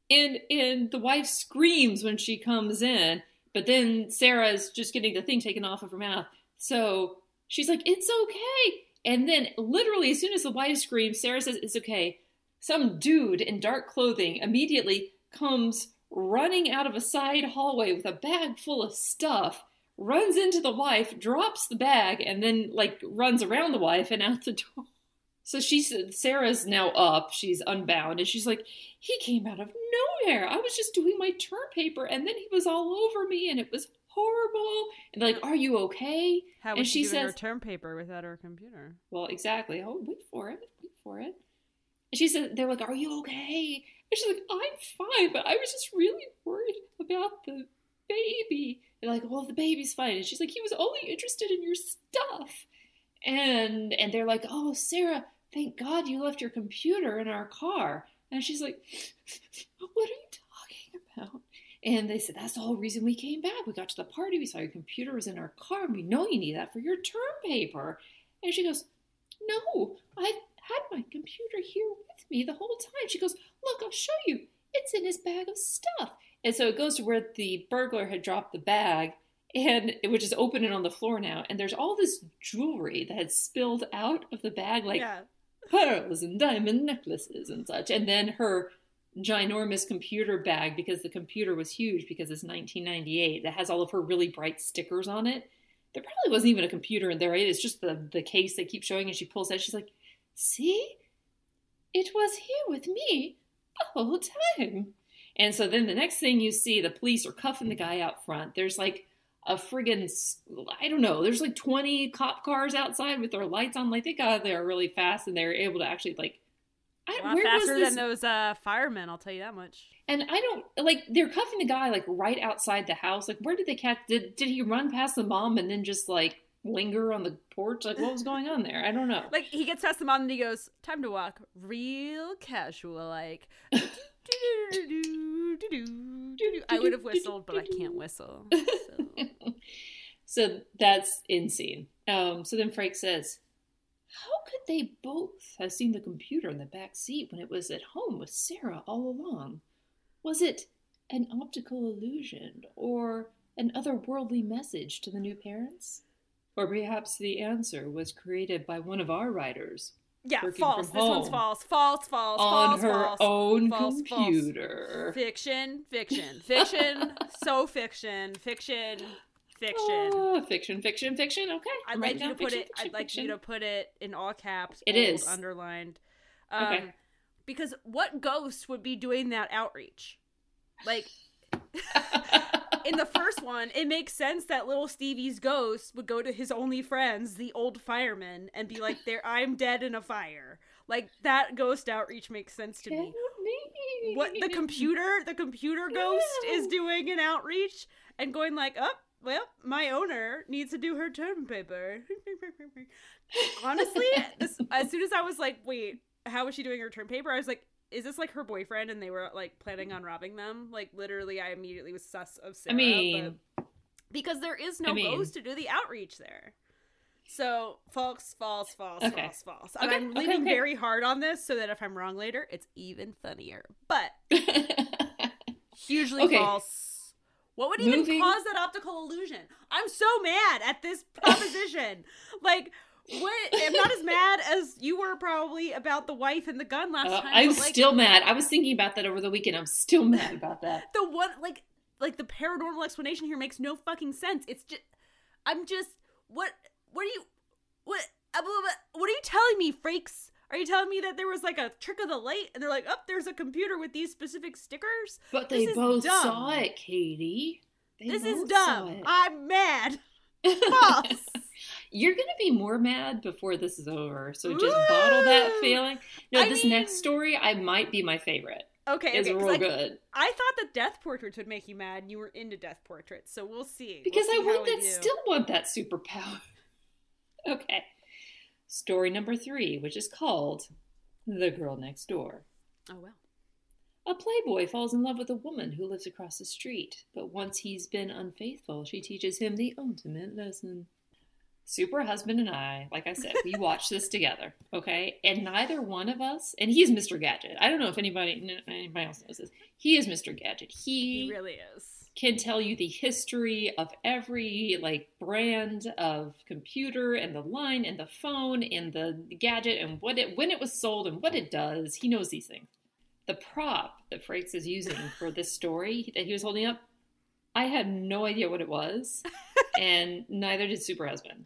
Speaker 2: you.
Speaker 1: and and the wife screams when she comes in, but then Sarah's just getting the thing taken off of her mouth. So she's like, "It's okay." And then, literally, as soon as the wife screams, Sarah says, It's okay. Some dude in dark clothing immediately comes running out of a side hallway with a bag full of stuff, runs into the wife, drops the bag, and then, like, runs around the wife and out the door. So she's Sarah's now up. She's unbound, and she's like, "He came out of nowhere. I was just doing my term paper, and then he was all over me, and it was horrible." And they're like, "Are you okay?"
Speaker 2: How
Speaker 1: And
Speaker 2: was she,
Speaker 1: she
Speaker 2: doing her term paper without her computer?
Speaker 1: Well, exactly. Oh, wait for it. Wait for it. And she said, they're like, are you okay? And she's like, I'm fine, but I was just really worried about the baby. They're like, well, the baby's fine. And she's like, he was only interested in your stuff. And and they're like, oh, Sarah, thank God you left your computer in our car. And she's like, what are you talking about? And they said, that's the whole reason we came back. We got to the party, we saw your computer was in our car, and we know you need that for your term paper. And she goes, No, I've had my computer here with me the whole time. She goes, Look, I'll show you. It's in his bag of stuff. And so it goes to where the burglar had dropped the bag, and which is open and on the floor now. And there's all this jewelry that had spilled out of the bag, like
Speaker 2: yeah.
Speaker 1: pearls and diamond necklaces and such. And then her ginormous computer bag, because the computer was huge because it's 1998, that has all of her really bright stickers on it. There probably wasn't even a computer in there. right? It's just the, the case they keep showing, and she pulls out. She's like, See? It was here with me the whole time. And so then the next thing you see, the police are cuffing the guy out front. There's like a friggin' I don't know. There's like 20 cop cars outside with their lights on. Like they got there really fast, and they were able to actually like. I,
Speaker 2: A lot
Speaker 1: where was
Speaker 2: faster than those uh, firemen, I'll tell you that much.
Speaker 1: And I don't like they're cuffing the guy like right outside the house. Like where did they catch? Did did he run past the mom and then just like linger on the porch? Like what was going on there? I don't know.
Speaker 2: Like he gets past the mom and he goes, "Time to walk, real casual, like." I would have whistled, but I can't whistle. So.
Speaker 1: so that's insane. Um, so then Frank says, How could they both have seen the computer in the back seat when it was at home with Sarah all along? Was it an optical illusion or an otherworldly message to the new parents? Or perhaps the answer was created by one of our writers
Speaker 2: Yeah, false. This one's false. False. False.
Speaker 1: on
Speaker 2: false.
Speaker 1: her
Speaker 2: false.
Speaker 1: own
Speaker 2: false, false.
Speaker 1: computer.
Speaker 2: Fiction. Fiction. Fiction. so fiction. Fiction. Fiction.
Speaker 1: Oh, fiction, fiction, fiction. Okay.
Speaker 2: I'd
Speaker 1: I'm
Speaker 2: like you to put
Speaker 1: fiction,
Speaker 2: it.
Speaker 1: fiction,
Speaker 2: I'd like
Speaker 1: fiction.
Speaker 2: you to put it in all caps.
Speaker 1: It
Speaker 2: bold,
Speaker 1: is.
Speaker 2: underlined. Um,
Speaker 1: Okay.
Speaker 2: Because what ghost would be doing that outreach? Like in the first one, it makes sense that little Stevie's ghost would go to his only friends, the old firemen, and be like, "There, I'm dead in a fire." Like that ghost outreach makes sense to me.
Speaker 1: Me.
Speaker 2: What the computer, the computer ghost is doing an outreach and going like, "Oh, well, my owner needs to do her term paper." Honestly, this, as soon as I was like, "Wait, how is she doing her term paper?" I was like, "Is this like her boyfriend?" And they were like planning on robbing them. Like literally, I immediately was sus of Sarah.
Speaker 1: I mean,
Speaker 2: but- because there is no
Speaker 1: I mean-
Speaker 2: ghost to do the outreach there. So false, false, false,
Speaker 1: Okay.
Speaker 2: false, false. And
Speaker 1: Okay,
Speaker 2: I'm
Speaker 1: okay,
Speaker 2: leaning
Speaker 1: okay.
Speaker 2: very hard on this so that if I'm wrong later, it's even funnier. But hugely
Speaker 1: Okay.
Speaker 2: false. What would even
Speaker 1: Moving-
Speaker 2: cause that optical illusion? I'm so mad at this proposition. like, what? I'm not as mad as you were probably about the wife and the gun last
Speaker 1: Uh,
Speaker 2: time.
Speaker 1: I'm
Speaker 2: like,
Speaker 1: still mad. I was thinking about that over the weekend. I'm still mad about that.
Speaker 2: the one like like the paranormal explanation here makes no fucking sense. It's just I'm just what what are you what uh, what are you telling me, freaks? Are you telling me that there was like a trick of the light and they're like, oh, there's a computer with these specific stickers?
Speaker 1: But
Speaker 2: This
Speaker 1: they both
Speaker 2: dumb.
Speaker 1: saw it, Katy. They
Speaker 2: this is dumb. I'm mad. False.
Speaker 1: You're gonna be more mad before this is over, so just bottle that feeling. No,
Speaker 2: I
Speaker 1: this
Speaker 2: mean-
Speaker 1: next story I might be my favorite.
Speaker 2: Okay,
Speaker 1: It's
Speaker 2: okay.
Speaker 1: real
Speaker 2: like,
Speaker 1: good
Speaker 2: I thought that death portraits would make you mad, and you were into death portraits, so we'll see.
Speaker 1: because
Speaker 2: We'll
Speaker 1: I
Speaker 2: see how
Speaker 1: want that. Still want that superpower. okay, story number three, which is called "The Girl Next Door."
Speaker 2: Oh well.
Speaker 1: A playboy falls in love with a woman who lives across the street, but once he's been unfaithful, she teaches him the ultimate lesson. Super husband and I, like I said, we watched this together, okay? And neither one of us, and he's Mr. Gadget. I don't know if anybody anybody else knows this. He is Mr. Gadget. He,
Speaker 2: He really is.
Speaker 1: can tell you the history of every like brand of computer and the line and the phone and the gadget and what it when it was sold and what it does. He knows these things. The prop that Frakes is using for this story that he was holding up, I had no idea what it was, and neither did Super Husband.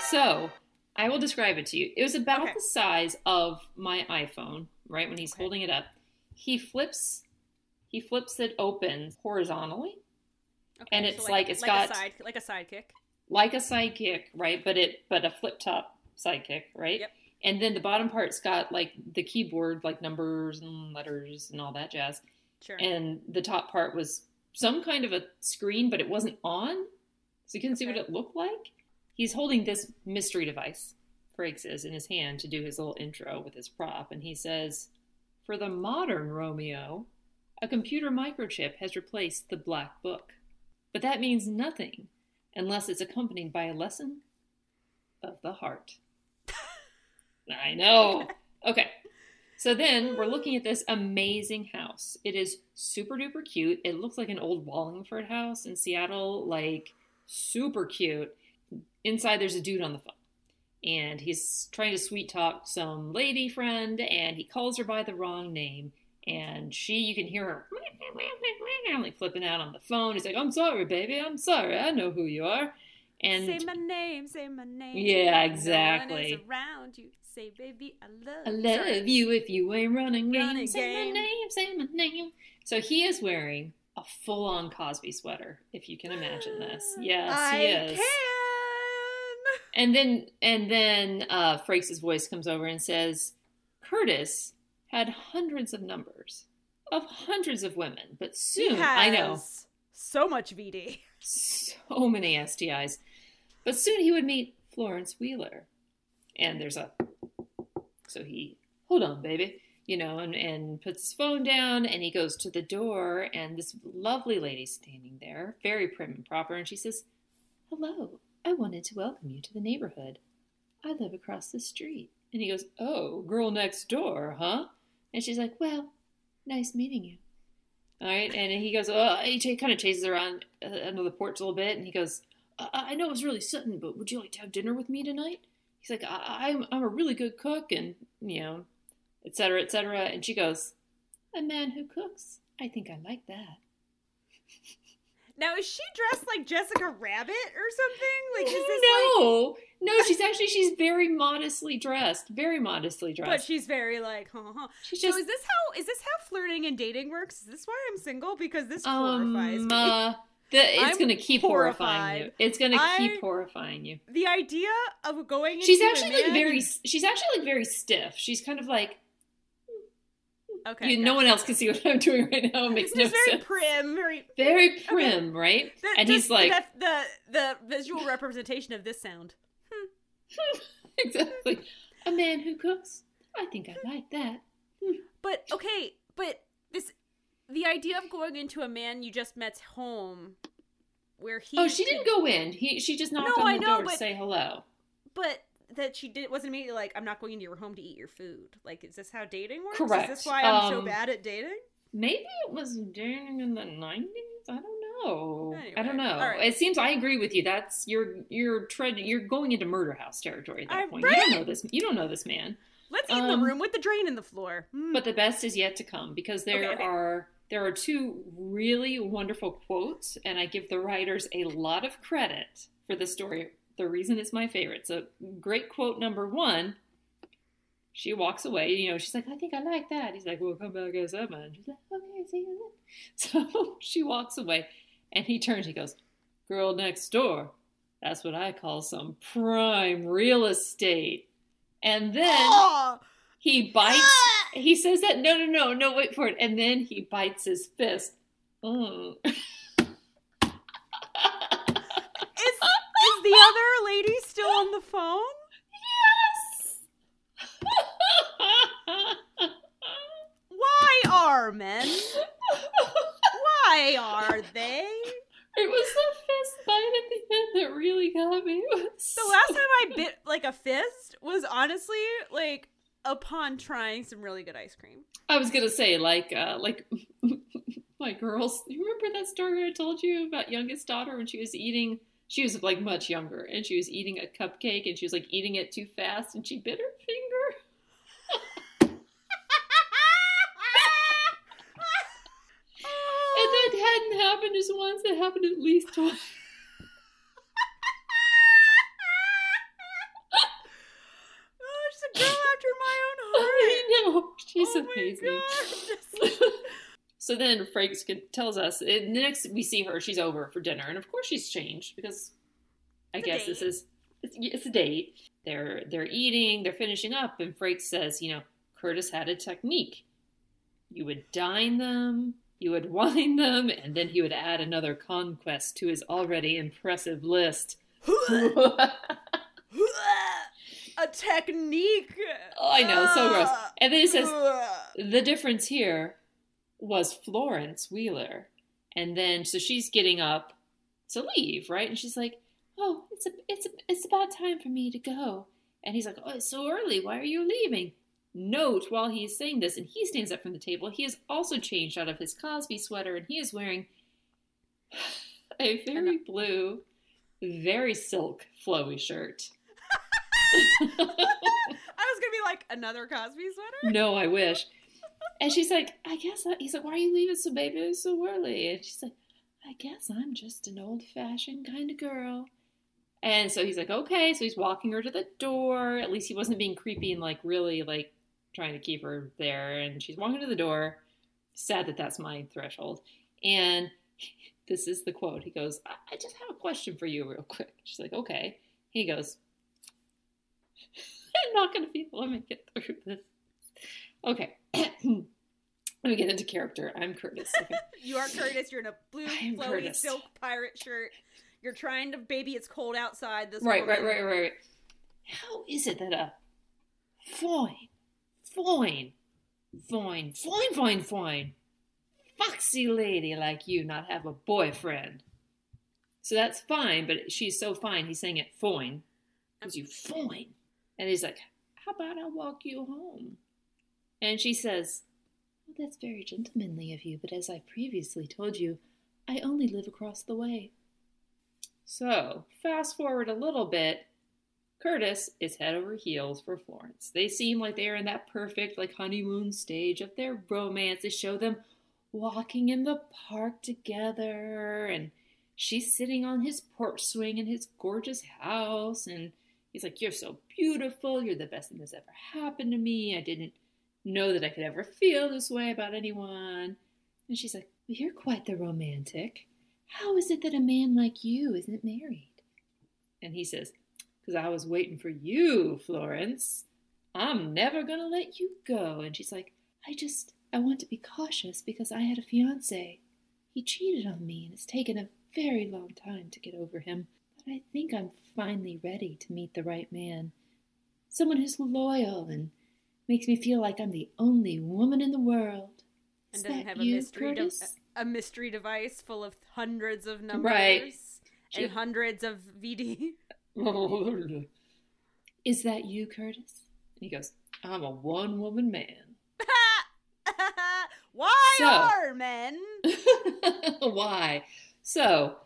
Speaker 1: So I will describe it to you. It was about
Speaker 2: Okay.
Speaker 1: the size of my iPhone, right? When he's
Speaker 2: Okay.
Speaker 1: holding it up, he flips, he flips it open horizontally,
Speaker 2: Okay,
Speaker 1: And
Speaker 2: so
Speaker 1: it's like- it's got-
Speaker 2: a side, like a sidekick.
Speaker 1: like a sidekick, right? But it, but a flip top sidekick, right?
Speaker 2: Yep.
Speaker 1: And then the bottom part's got like the keyboard, like numbers and letters and all that jazz.
Speaker 2: Sure.
Speaker 1: And the top part was some kind of a screen, but it wasn't on, so you couldn't see what it looked like. He's holding this mystery device, Frakes is, in his hand to do his little intro with his prop, and he says, "For the modern Romeo, a computer microchip has replaced the black book, but that means nothing unless it's accompanied by a lesson of the heart." I know. Okay. So then we're looking at this amazing house. It is super duper cute. It looks like an old Wallingford house in Seattle, like super cute. Inside, there's a dude on the phone, and he's trying to sweet talk some lady friend, and he calls her by the wrong name. And she, you can hear her like flipping out on the phone. He's like, "I'm sorry, baby. I'm sorry. I know who you are." And
Speaker 2: say my name, say my name.
Speaker 1: Yeah, exactly.
Speaker 2: is around you. Say, baby, I love.
Speaker 1: I love
Speaker 2: Sorry.
Speaker 1: you if you ain't running game. Say my name, say my name. So he is wearing a full on Cosby sweater, if you can imagine this. Yes,
Speaker 2: I
Speaker 1: he is.
Speaker 2: can.
Speaker 1: And then and then uh Frakes' voice comes over and says, Curtis had hundreds of numbers of hundreds of women, but soon I know
Speaker 2: So much VD.
Speaker 1: so many STIs. But soon he would meet Florence Wheeler. And there's a so he hold on, baby, you know, and, and puts his phone down and he goes to the door and this lovely lady's standing there, very prim and proper, and she says, Hello, I wanted to welcome you to the neighborhood. I live across the street. And he goes, Oh, girl next door, huh? And she's like, Well, nice meeting you. All right, and he goes, oh, he kind of chases around uh, under the porch a little bit, and he goes, I-, I know it was really sudden, but would you like to have dinner with me tonight? He's like, I- I'm I'm a really good cook, and you know, et cetera, et cetera. And she goes, a man who cooks. I think I like that.
Speaker 2: Now is she dressed like Jessica Rabbit or something? Like is this like
Speaker 1: no, no, she's actually she's very modestly dressed, very modestly dressed.
Speaker 2: but she's very like, huh, huh.
Speaker 1: she's
Speaker 2: So is this how is this how flirting and dating works? Is this why I'm single? Because this horrifies
Speaker 1: um,
Speaker 2: me.
Speaker 1: uh, the, it's
Speaker 2: I'm
Speaker 1: gonna keep horrifying you. It's gonna
Speaker 2: I-
Speaker 1: keep horrifying you.
Speaker 2: the idea of going
Speaker 1: she's actually like very she's actually like very stiff she's kind of like
Speaker 2: okay.
Speaker 1: you, no one else can see what i'm doing right now. It makes no
Speaker 2: very
Speaker 1: sense.
Speaker 2: prim, very
Speaker 1: very prim right?
Speaker 2: The-
Speaker 1: and he's like
Speaker 2: the, the the visual representation of this sound. Hmm.
Speaker 1: exactly. A man who cooks. I think i like that. Hmm.
Speaker 2: But okay, but this the idea of going into a man you just met's home where he
Speaker 1: oh she didn't go in. He she just knocked
Speaker 2: No,
Speaker 1: on the
Speaker 2: know,
Speaker 1: door to say hello.
Speaker 2: But that she did wasn't immediately like I'm not going into your home to eat your food. Like is this how dating works?
Speaker 1: Correct.
Speaker 2: Is this why I'm so
Speaker 1: Um,
Speaker 2: bad at dating?
Speaker 1: maybe it was dating in the 90s i don't know i don't know
Speaker 2: right.
Speaker 1: it seems i agree with you that's you're you're tread you're going into murder house territory at that
Speaker 2: I'm
Speaker 1: point you don't know this you don't know this man
Speaker 2: Let's eat
Speaker 1: um,
Speaker 2: the room with the drain in the floor. Hmm.
Speaker 1: But the best is yet to come because there
Speaker 2: Okay, okay.
Speaker 1: are there are two really wonderful quotes, and I give the writers a lot of credit for the story. The reason it's my favorite. So great quote number one. She walks away. You know, she's like, "I think I like that." He's like, "Well, come back at seven. She's like, "Okay, see you then." So she walks away, And he turns, he goes, Girl next door. That's what I call some prime real estate. And then
Speaker 2: Oh!
Speaker 1: he bites, he says that, no, no, no, no, wait for it. And then he bites his fist. Mm.
Speaker 2: Is is the other lady still on the phone?
Speaker 1: yes!
Speaker 2: Why are men? Why are they?
Speaker 1: It was the fist bite at the end that really got me.
Speaker 2: The last time I bit like a fist was honestly like upon trying some really good ice cream.
Speaker 1: I was gonna say, like, uh, like my girls. You remember that story I told you about youngest daughter when she was eating? She was like much younger, and she was eating a cupcake, and she was like eating it too fast, and she bit her finger. And that hadn't happened just once; it happened at least twice.
Speaker 2: oh, she's a girl after my own heart.
Speaker 1: I know she's
Speaker 2: Oh
Speaker 1: amazing. So then Frakes tells us eh, next we see her, she's over for dinner, and of course she's changed because I
Speaker 2: It's
Speaker 1: guess this is it's, it's a date. They're they're eating, they're finishing up, and Frakes says, you know, Curtis had a technique. You would dine them, you would wine them, and then he would add another conquest to his already impressive list.
Speaker 2: a technique.
Speaker 1: I know, so gross. And then it says the difference here was Florence Wheeler. And then so she's getting up to leave, right? And she's like, "Oh, it's a, it's a, it's about time for me to go." And he's like, "Oh, it's so early. Why are you leaving?" Note while he is saying this, and he stands up from the table, he has also changed out of his Cosby sweater, and he is wearing a very blue, very silk flowy shirt.
Speaker 2: I was gonna be like another Cosby sweater.
Speaker 1: no, I wish. And she's like, I guess I, he's like, why are you leaving so baby so early? And she's like, I guess I'm just an old fashioned kind of girl. And so he's like, okay. So he's walking her to the door. At least he wasn't being creepy and like really like trying to keep her there. And she's walking to the door. Sad that that's my threshold. And this is the quote. He goes, I, I just have a question for you, real quick. She's like, okay. He goes, I'm not going to be able to make it through this. Okay. Let me get into character. I'm Curtis. Okay.
Speaker 2: You are Curtis. You're in a blue flowy
Speaker 1: Curtis.
Speaker 2: silk pirate shirt. You're trying to baby. It's cold outside. This
Speaker 1: right, right, right, right, right. How is it that a fine, fine, fine, fine, fine, fine, foxy lady like you not have a boyfriend? So that's fine, but she's so fine. He's saying it fine because um, you fine. And he's like, "How about I walk you home?" And she says, well, "That's very gentlemanly of you, but as I previously told you, I only live across the way." So, fast forward a little bit, Curtis is head over heels for Florence. They seem like they are in that perfect, like, honeymoon stage of their romance. They show them walking in the park together, and she's sitting on his porch swing in his gorgeous house, and he's like, You're so beautiful. You're the best thing that's ever happened to me. I didn't know that I could ever feel this way about anyone. And she's like, well, You're quite the romantic. How is it that a man like you isn't married? And he says, Because I was waiting for you, Florence. I'm never going to let you go. And she's like, I just, I want to be cautious because I had a fiance. He cheated on me and it's taken a very long time to get over him. But I think I'm finally ready to meet the right man. Someone who's loyal and makes me feel like I'm the only woman in the world.
Speaker 2: And
Speaker 1: Is
Speaker 2: doesn't have a
Speaker 1: you,
Speaker 2: mystery de- a mystery device full of hundreds of numbers
Speaker 1: Right.
Speaker 2: and hundreds of VD.
Speaker 1: Is that you, Curtis? And he goes, I'm a one woman man.
Speaker 2: Why
Speaker 1: So-
Speaker 2: are men?
Speaker 1: Why? So,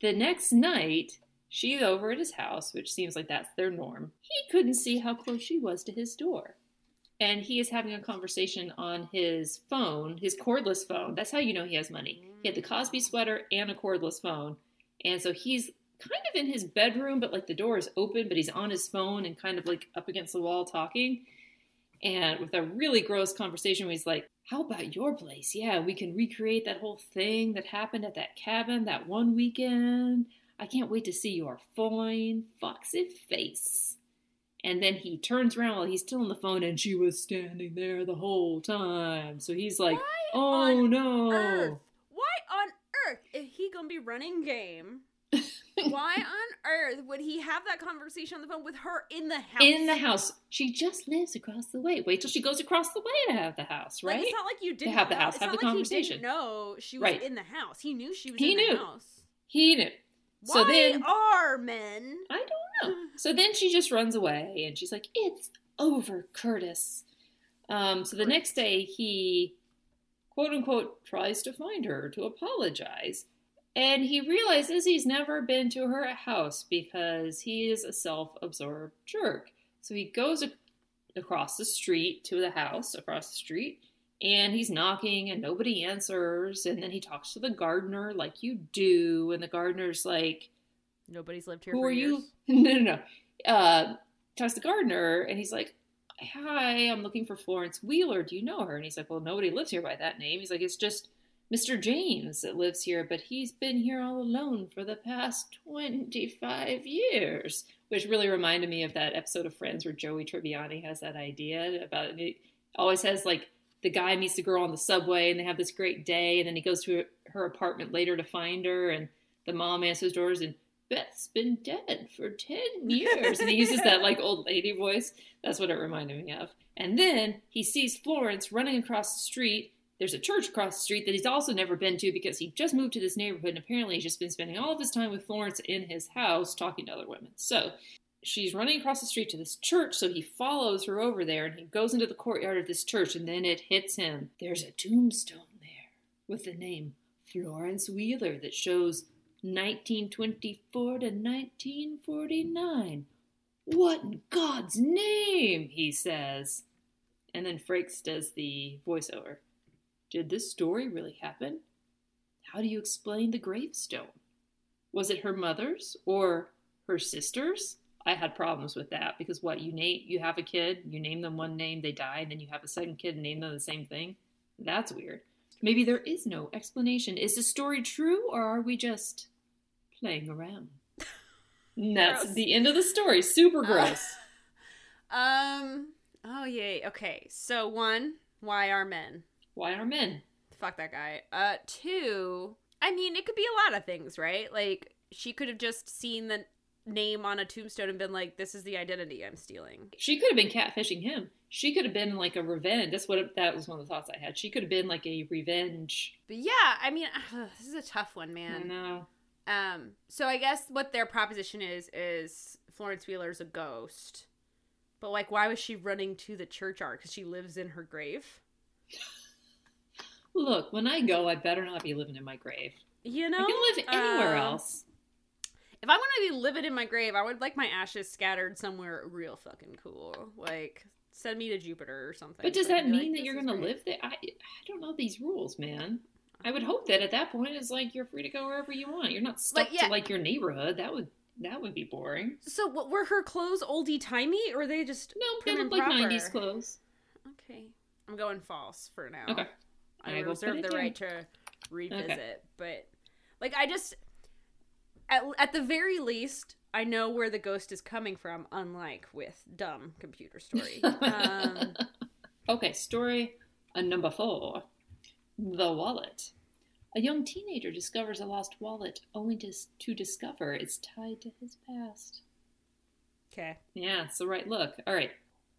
Speaker 1: the next night, she's over at his house, which seems like that's their norm. He couldn't see how close she was to his door. And he is having a conversation on his phone, his cordless phone. That's how you know he has money. He had the Cosby sweater and a cordless phone. And so he's kind of in his bedroom, but like the door is open, but he's on his phone and kind of like up against the wall talking. and with a really gross conversation where he's like, How about your place? Yeah, we can recreate that whole thing that happened at that cabin that one weekend. I can't wait to see your fine, foxy face. And then he turns around while he's still on the phone, and she was standing there the whole time. So he's like,
Speaker 2: Why
Speaker 1: Oh no.
Speaker 2: Earth? Why on earth if he gonna be running game? why on earth would he have that conversation on the phone with her in the house?
Speaker 1: In the house. She just lives across the way. Wait till she goes across the way to have the house, right?
Speaker 2: Like, it's not like you didn't
Speaker 1: have the house,
Speaker 2: it's
Speaker 1: have
Speaker 2: not
Speaker 1: the
Speaker 2: like He
Speaker 1: conversation.
Speaker 2: didn't know she was
Speaker 1: Right.
Speaker 2: in the house. He knew she was
Speaker 1: He
Speaker 2: in
Speaker 1: knew.
Speaker 2: the house.
Speaker 1: he knew. So
Speaker 2: Why
Speaker 1: then-
Speaker 2: are men?
Speaker 1: I don't So then she just runs away and she's like, It's over, Curtis. Um, so the next day he quote unquote tries to find her to apologize. And he realizes he's never been to her house because he is a self absorbed jerk. So he goes ac- across the street to the house across the street and he's knocking and nobody answers. And then he talks to the gardener like you do. And the gardener's like,
Speaker 2: Nobody's lived here.
Speaker 1: who are
Speaker 2: years.
Speaker 1: you? No, no, no. Uh, talks to the gardener, and he's like, "Hi, I'm looking for Florence Wheeler. Do you know her?" And he's like, "Well, nobody lives here by that name." He's like, "It's just Mr. James that lives here, but he's been here all alone for the past twenty-five years." Which really reminded me of that episode of Friends where Joey Tribbiani has that idea about it. Always has like the guy meets the girl on the subway, and they have this great day, and then he goes to her apartment later to find her, and the mom answers doors and Beth's been dead for 10 years. And he uses that like old lady voice. That's what it reminded me of. And then he sees Florence running across the street. There's a church across the street that he's also never been to because he just moved to this neighborhood and apparently he's just been spending all of his time with Florence in his house talking to other women. So she's running across the street to this church, so he follows her over there and he goes into the courtyard of this church and then it hits him. There's a tombstone there with the name Florence Wheeler that shows 1924 to 1949. What in God's name? He says. And then Frakes does the voiceover. Did this story really happen? How do you explain the gravestone? Was it her mother's or her sister's? I had problems with that because what you name you have a kid, you name them one name, they die, and then you have a second kid and name them the same thing. That's weird. Maybe there is no explanation. Is the story true or are we just playing around? And that's
Speaker 2: Gross.
Speaker 1: the end of the story. Super gross.
Speaker 2: Um. Oh yay. Okay. So one, why are men?
Speaker 1: Why are men?
Speaker 2: Fuck that guy. Uh. Two. I mean, it could be a lot of things, right? Like she could have just seen the name on a tombstone and been like, "This is the identity I'm stealing."
Speaker 1: She could have been catfishing him. She could have been like a revenge. That's what that was one of the thoughts I had. She could have been like a revenge.
Speaker 2: But yeah, I mean, this is a tough one,
Speaker 1: I
Speaker 2: man.
Speaker 1: know.
Speaker 2: Um. So I guess what their proposition is is Florence Wheeler's a ghost. But like, why was she running to the churchyard? Because she lives in her grave.
Speaker 1: Look, when I go, I better not be living in my grave.
Speaker 2: You know,
Speaker 1: I can live anywhere
Speaker 2: Um,
Speaker 1: else.
Speaker 2: If I want to be living in my grave, I would like my ashes scattered somewhere real fucking cool. Like send me to Jupiter or something.
Speaker 1: But does
Speaker 2: so
Speaker 1: that mean
Speaker 2: like,
Speaker 1: that you're going to live there? I, I don't know these rules, man. I would hope that at that point it's like you're free to go wherever you want. You're not stuck
Speaker 2: Like, yeah.
Speaker 1: to like your neighborhood. That would that would be boring.
Speaker 2: So what were her clothes oldie timey or they just
Speaker 1: No, they look like '90s clothes.
Speaker 2: Okay. I'm going false for now.
Speaker 1: Okay.
Speaker 2: I,
Speaker 1: I
Speaker 2: reserve the
Speaker 1: down.
Speaker 2: right to revisit, but like I just at at the very least I know where the ghost is coming from unlike with dumb computer story. um
Speaker 1: okay, story uh, number four: the wallet. A young teenager discovers a lost wallet, only to to discover it's tied to his past.
Speaker 2: okay.
Speaker 1: Yeah, it's the right look. All right.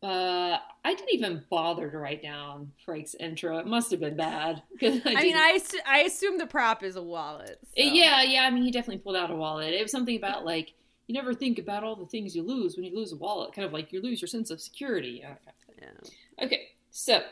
Speaker 1: Uh, I didn't even bother to write down Frake's intro. It must have been bad.
Speaker 2: I, mean, I I assume the prop is a wallet. so-
Speaker 1: Yeah, yeah. I mean, he definitely pulled out a wallet. It was something about like you never think about all the things you lose when you lose a wallet. Kind of like you lose your sense of security. Yeah.
Speaker 2: Yeah.
Speaker 1: Okay, so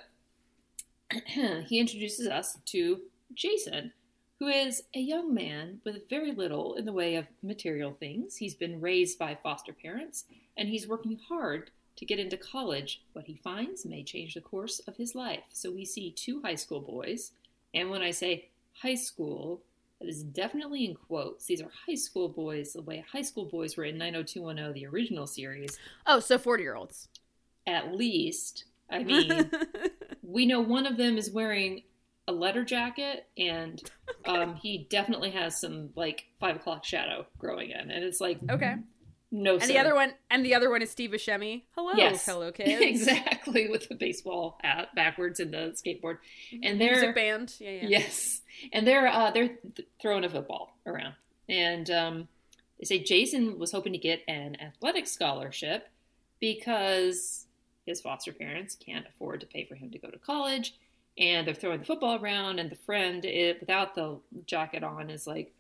Speaker 1: he introduces us to Jason, who is a young man with very little in the way of material things. He's been raised by foster parents, and he's working hard to get into college. What he finds may change the course of his life. So we see two high school boys, and when I say high school, that is definitely in quotes. These are high school boys, the way high school boys were in 90210, the original series
Speaker 2: Oh, so 40 year olds.
Speaker 1: at least I mean, we know one of them is wearing a letter jacket, and um, he definitely has some like five o'clock shadow growing in, and it's like
Speaker 2: okay.
Speaker 1: No,
Speaker 2: and
Speaker 1: sir.
Speaker 2: the other one, and the other one is Steve Buscemi. Hello,
Speaker 1: Yes.
Speaker 2: hello, kids.
Speaker 1: exactly with the baseball hat backwards and the skateboard, and
Speaker 2: Music
Speaker 1: they're
Speaker 2: band. Yeah, yeah.
Speaker 1: yes, and they're uh, they're th- throwing a football around, and um, they say Jason was hoping to get an athletic scholarship because his foster parents can't afford to pay for him to go to college, and they're throwing the football around, and the friend it, without the jacket on is like.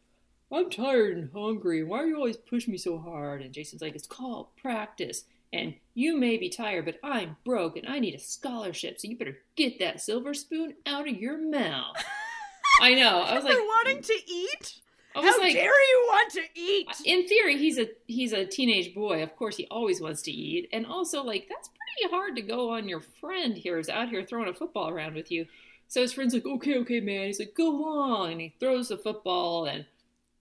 Speaker 1: I'm tired and hungry. Why are you always pushing me so hard? And Jason's like, It's called practice. And you may be tired, but I'm broke and I need a scholarship. So you better get that silver spoon out of your mouth. I know. I was like,
Speaker 2: wanting to eat.
Speaker 1: I was
Speaker 2: How
Speaker 1: like,
Speaker 2: dare you want to eat?
Speaker 1: in theory, he's a he's a teenage boy. Of course, he always wants to eat, and also like that's pretty hard to go on your friend here who's out here throwing a football around with you. So his friend's like, okay, okay, man. He's like, go on, and he throws the football, and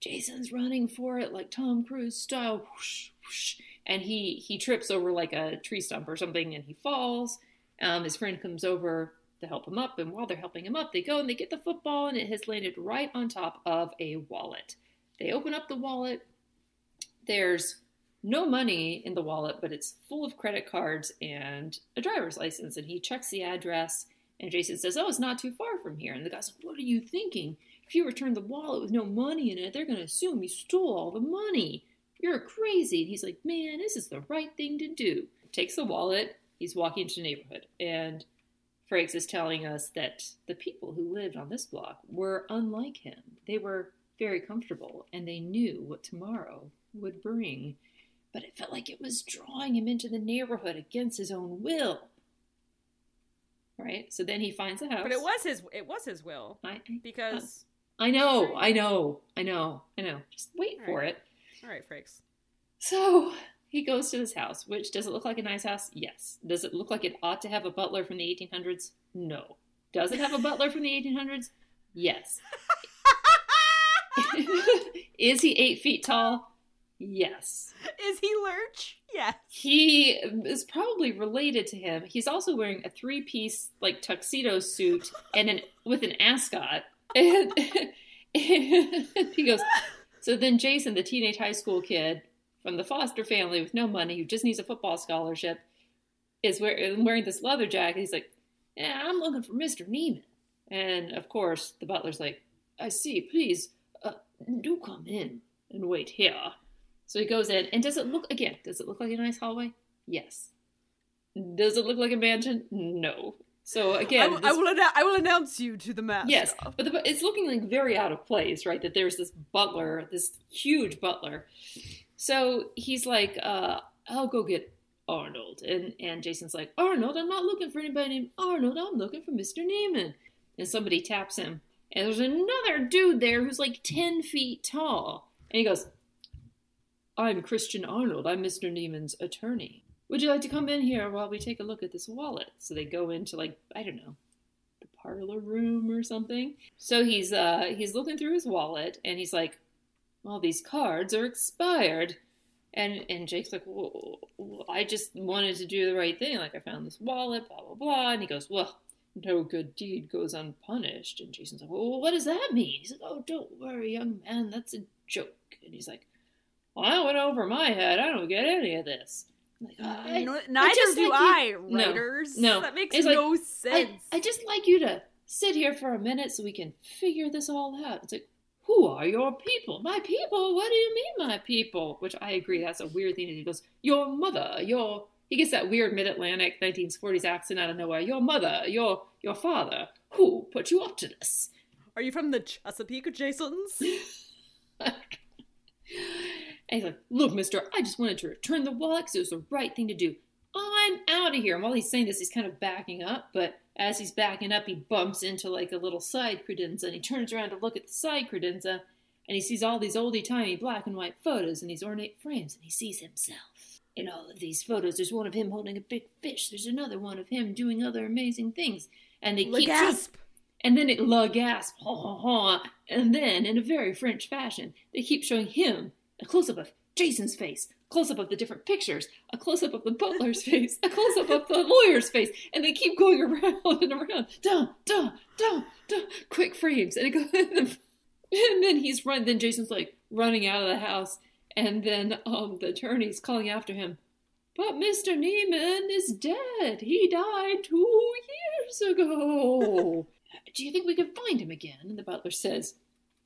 Speaker 1: Jason's running for it like Tom Cruise style, whoosh, whoosh, and he he trips over like a tree stump or something, and he falls. Um, his friend comes over to help him up, and while they're helping him up, they go and they get the football, and it has landed right on top of a wallet. They open up the wallet. There's no money in the wallet, but it's full of credit cards and a driver's license. And he checks the address, and Jason says, "Oh, it's not too far from here." And the guy's like, "What are you thinking? If you return the wallet with no money in it, they're going to assume you stole all the money. You're crazy." And he's like, "Man, this is the right thing to do." Takes the wallet. He's walking into the neighborhood, and Frakes is telling us that the people who lived on this block were unlike him. They were very comfortable, and they knew what tomorrow would bring. But it felt like it was drawing him into the neighborhood against his own will. Right? So then he finds a house.
Speaker 2: But it was his. It was his will
Speaker 1: I,
Speaker 2: because.
Speaker 1: I know, I know, I know, I know. Just wait for
Speaker 2: Alright.
Speaker 1: it.
Speaker 2: All right, freaks.
Speaker 1: So he goes to this house, which does it look like a nice house? Yes. Does it look like it ought to have a butler from the 1800s? No. Does it have a butler from the 1800s? Yes. Is he eight feet tall? Yes.
Speaker 2: Is he Lurch? Yes.
Speaker 1: He is probably related to him. He's also wearing a three-piece like tuxedo suit and an with an ascot. And, he goes. So then Jason, the teenage high school kid from the foster family with no money who just needs a football scholarship, is wear, wearing this leather jacket. He's like, "Yeah, I'm looking for Mr. Neiman." And of course, the butler's like, "I see. Please, uh, do come in and wait here." So he goes in, and does it look again? Does it look like a nice hallway? Yes. Does it look like a mansion? No. So again,
Speaker 2: I will, I, will annou- I will announce you to the master.
Speaker 1: yes, but the, it's looking like very out of place, right? That there's this butler, this huge butler. So he's like, uh, "I'll go get Arnold," and and Jason's like, "Arnold, I'm not looking for anybody named Arnold. I'm looking for Mr. Neiman." And somebody taps him, and there's another dude there who's like ten feet tall, and he goes, I'm Christian Arnold. I'm Mr. Neiman's attorney. Would you like to come in here while we take a look at this wallet? So they go into like, I don't know, the parlor room or something. So he's uh he's looking through his wallet and he's like, All these cards are expired. And and Jake's like, well, I just wanted to do the right thing. Like I found this wallet, blah blah blah. And he goes, Well, no good deed goes unpunished. And Jason's like, Well, what does that mean? He's like, Oh, don't worry, young man, that's a joke. And he's like, well, that went over my head. I don't get any of this. I'm I,
Speaker 2: No-
Speaker 1: I
Speaker 2: neither
Speaker 1: just
Speaker 2: do
Speaker 1: like
Speaker 2: I,
Speaker 1: you- No,
Speaker 2: writers.
Speaker 1: no.
Speaker 2: That makes
Speaker 1: It's like,
Speaker 2: no
Speaker 1: I,
Speaker 2: sense.
Speaker 1: I just like you to sit here for a minute so we can figure this all out. It's like, who are your people? My people? What do you mean, my people? Which I agree, that's a weird thing. And he goes, your mother, your. He gets that weird mid-Atlantic 1940s accent out of nowhere. Your mother, your your father. Who put you up to this?
Speaker 2: Are you from the Chesapeake Jasons?
Speaker 1: And he's like, Look, mister, I just wanted to return the wallet because it was the right thing to do. I'm out of here. And while he's saying this, he's kind of backing up, but as he's backing up, he bumps into like a little side credenza and he turns around to look at the side credenza and he sees all these oldie timey black and white photos and these ornate frames and he sees himself. In all of these photos, there's one of him holding a big fish. There's another one of him doing other amazing things. And they keep
Speaker 2: gasp.
Speaker 1: and then it la gasp, ha ha ha. And then, in a very French fashion, they keep showing him a close up of Jason's face, close up of the different pictures, a close up of the butler's face, a close up of the lawyer's face, and they keep going around and around. Duh, duh, duh, duh. Quick frames, and it goes. And then he's run. Then Jason's like running out of the house, and then um the attorney's calling after him. But Mr. Neiman is dead. He died two years ago. Do you think we can find him again? And the butler says,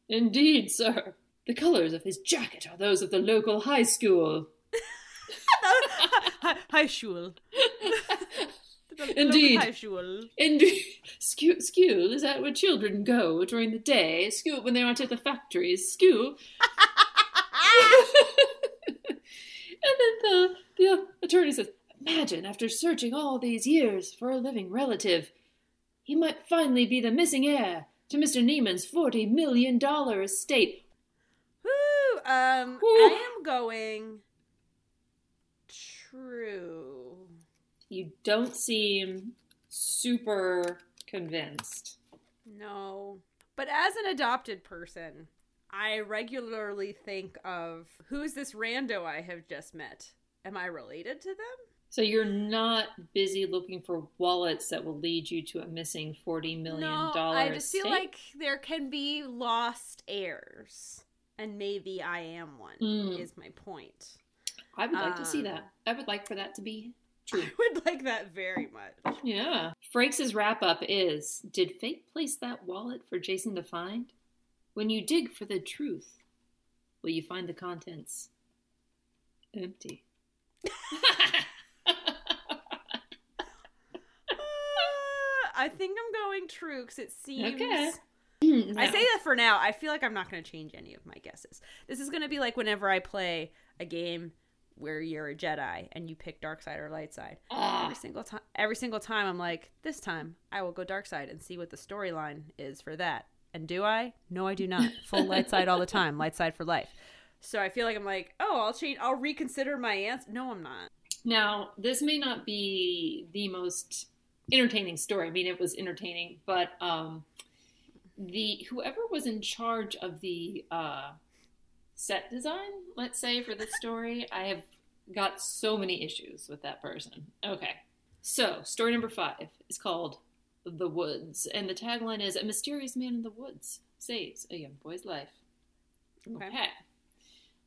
Speaker 1: Indeed, sir. The colors of his jacket are those of the local high school.
Speaker 2: high school.
Speaker 1: Indeed.
Speaker 2: High school.
Speaker 1: Indeed. School, school, is that where children go during the day? School when they aren't at the factories. School. and then the, the uh, attorney says, Imagine after searching all these years for a living relative, he might finally be the missing heir to Mr. Neiman's $40 million estate.
Speaker 2: Um,
Speaker 1: Woo.
Speaker 2: I am going true.
Speaker 1: You don't seem super convinced.
Speaker 2: No. But as an adopted person, I regularly think of who's this rando I have just met? Am I related to them?
Speaker 1: So you're not busy looking for wallets that will lead you to a missing forty million dollar.
Speaker 2: no, I just feel like there can be lost heirs. And maybe I am one,
Speaker 1: Mm.
Speaker 2: is my point.
Speaker 1: I would like to see
Speaker 2: um,
Speaker 1: that. I would like for that to be true.
Speaker 2: I would like that very much.
Speaker 1: Yeah. Frakes' wrap up is Did fate place that wallet for Jason to find? When you dig for the truth, will you find the contents empty?
Speaker 2: Uh, I think I'm going true because it seems.
Speaker 1: Okay.
Speaker 2: I say that for now. I feel like I'm not going to change any of my guesses. This is going to be like whenever I play a game where you're a Jedi and you pick dark side or light side.
Speaker 1: Ah,
Speaker 2: Every single time, every single time, I'm like, this time I will go dark side and see what the storyline is for that. And do I? No, I do not. Full light side all the time. Light side for life. So I feel like I'm like, oh, I'll change. I'll reconsider my answer. No, I'm not.
Speaker 1: Now, this may not be the most entertaining story. I mean, it was entertaining, but um, the whoever was in charge of the uh, set design, let's say for this story, I have got so many issues with that person. Okay, so story number five is called "The Woods," and the tagline is: "A mysterious man in the woods saves a young boy's life."
Speaker 2: Okay.
Speaker 1: okay.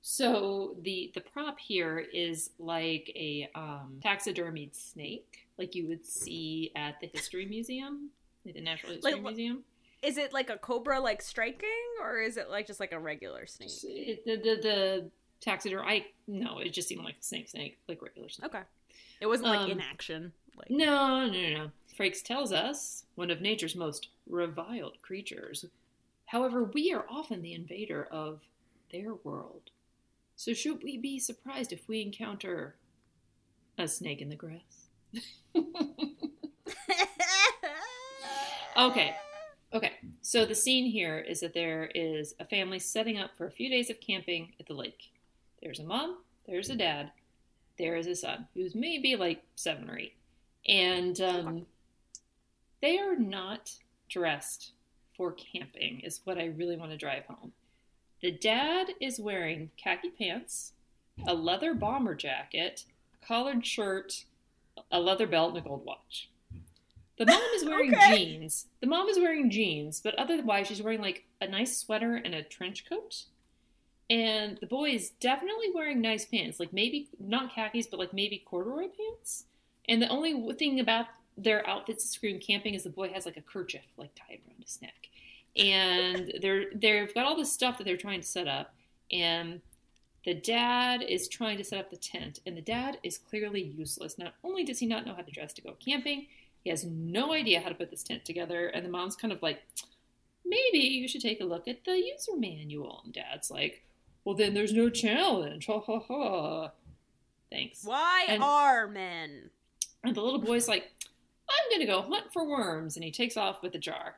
Speaker 1: So the the prop here is like a um, taxidermied snake, like you would see at the History Museum, the Natural History
Speaker 2: Like,
Speaker 1: Museum.
Speaker 2: Is it like a cobra like striking, or is it like just like a regular snake?
Speaker 1: It- the, the the taxidermy. I no, it just seemed like a snake, snake, like regular snake.
Speaker 2: Okay. It wasn't like
Speaker 1: Um,
Speaker 2: in action. Like
Speaker 1: No, no, no, no. Frakes tells us one of nature's most reviled creatures. However, we are often the invader of their world. So should we be surprised if we encounter a snake in the grass? Okay. Okay, so the scene here is that there is a family setting up for a few days of camping at the lake. There's a mom, there's a dad, there is a son who's maybe like seven or eight. And um, they are not dressed for camping, is what I really want to drive home. The dad is wearing khaki pants, a leather bomber jacket, collared shirt, a leather belt, and a gold watch. The mom is wearing
Speaker 2: Okay.
Speaker 1: jeans. The mom is wearing jeans, but otherwise she's wearing like a nice sweater and a trench coat. And the boy is definitely wearing nice pants, like maybe not khakis, but like maybe corduroy pants. And the only thing about their outfits to scream camping is the boy has like a kerchief like tied around his neck. And they're they've got all this stuff that they're trying to set up, and the dad is trying to set up the tent, and the dad is clearly useless. Not only does he not know how to dress to go camping, he has no idea how to put this tent together, and the mom's kind of like, maybe you should take a look at the user manual. And dad's like, well, then there's no challenge. Ha ha ha. Thanks.
Speaker 2: Why
Speaker 1: And-
Speaker 2: are men?
Speaker 1: And the little boy's like, I'm going to go hunt for worms. And he takes off with the jar.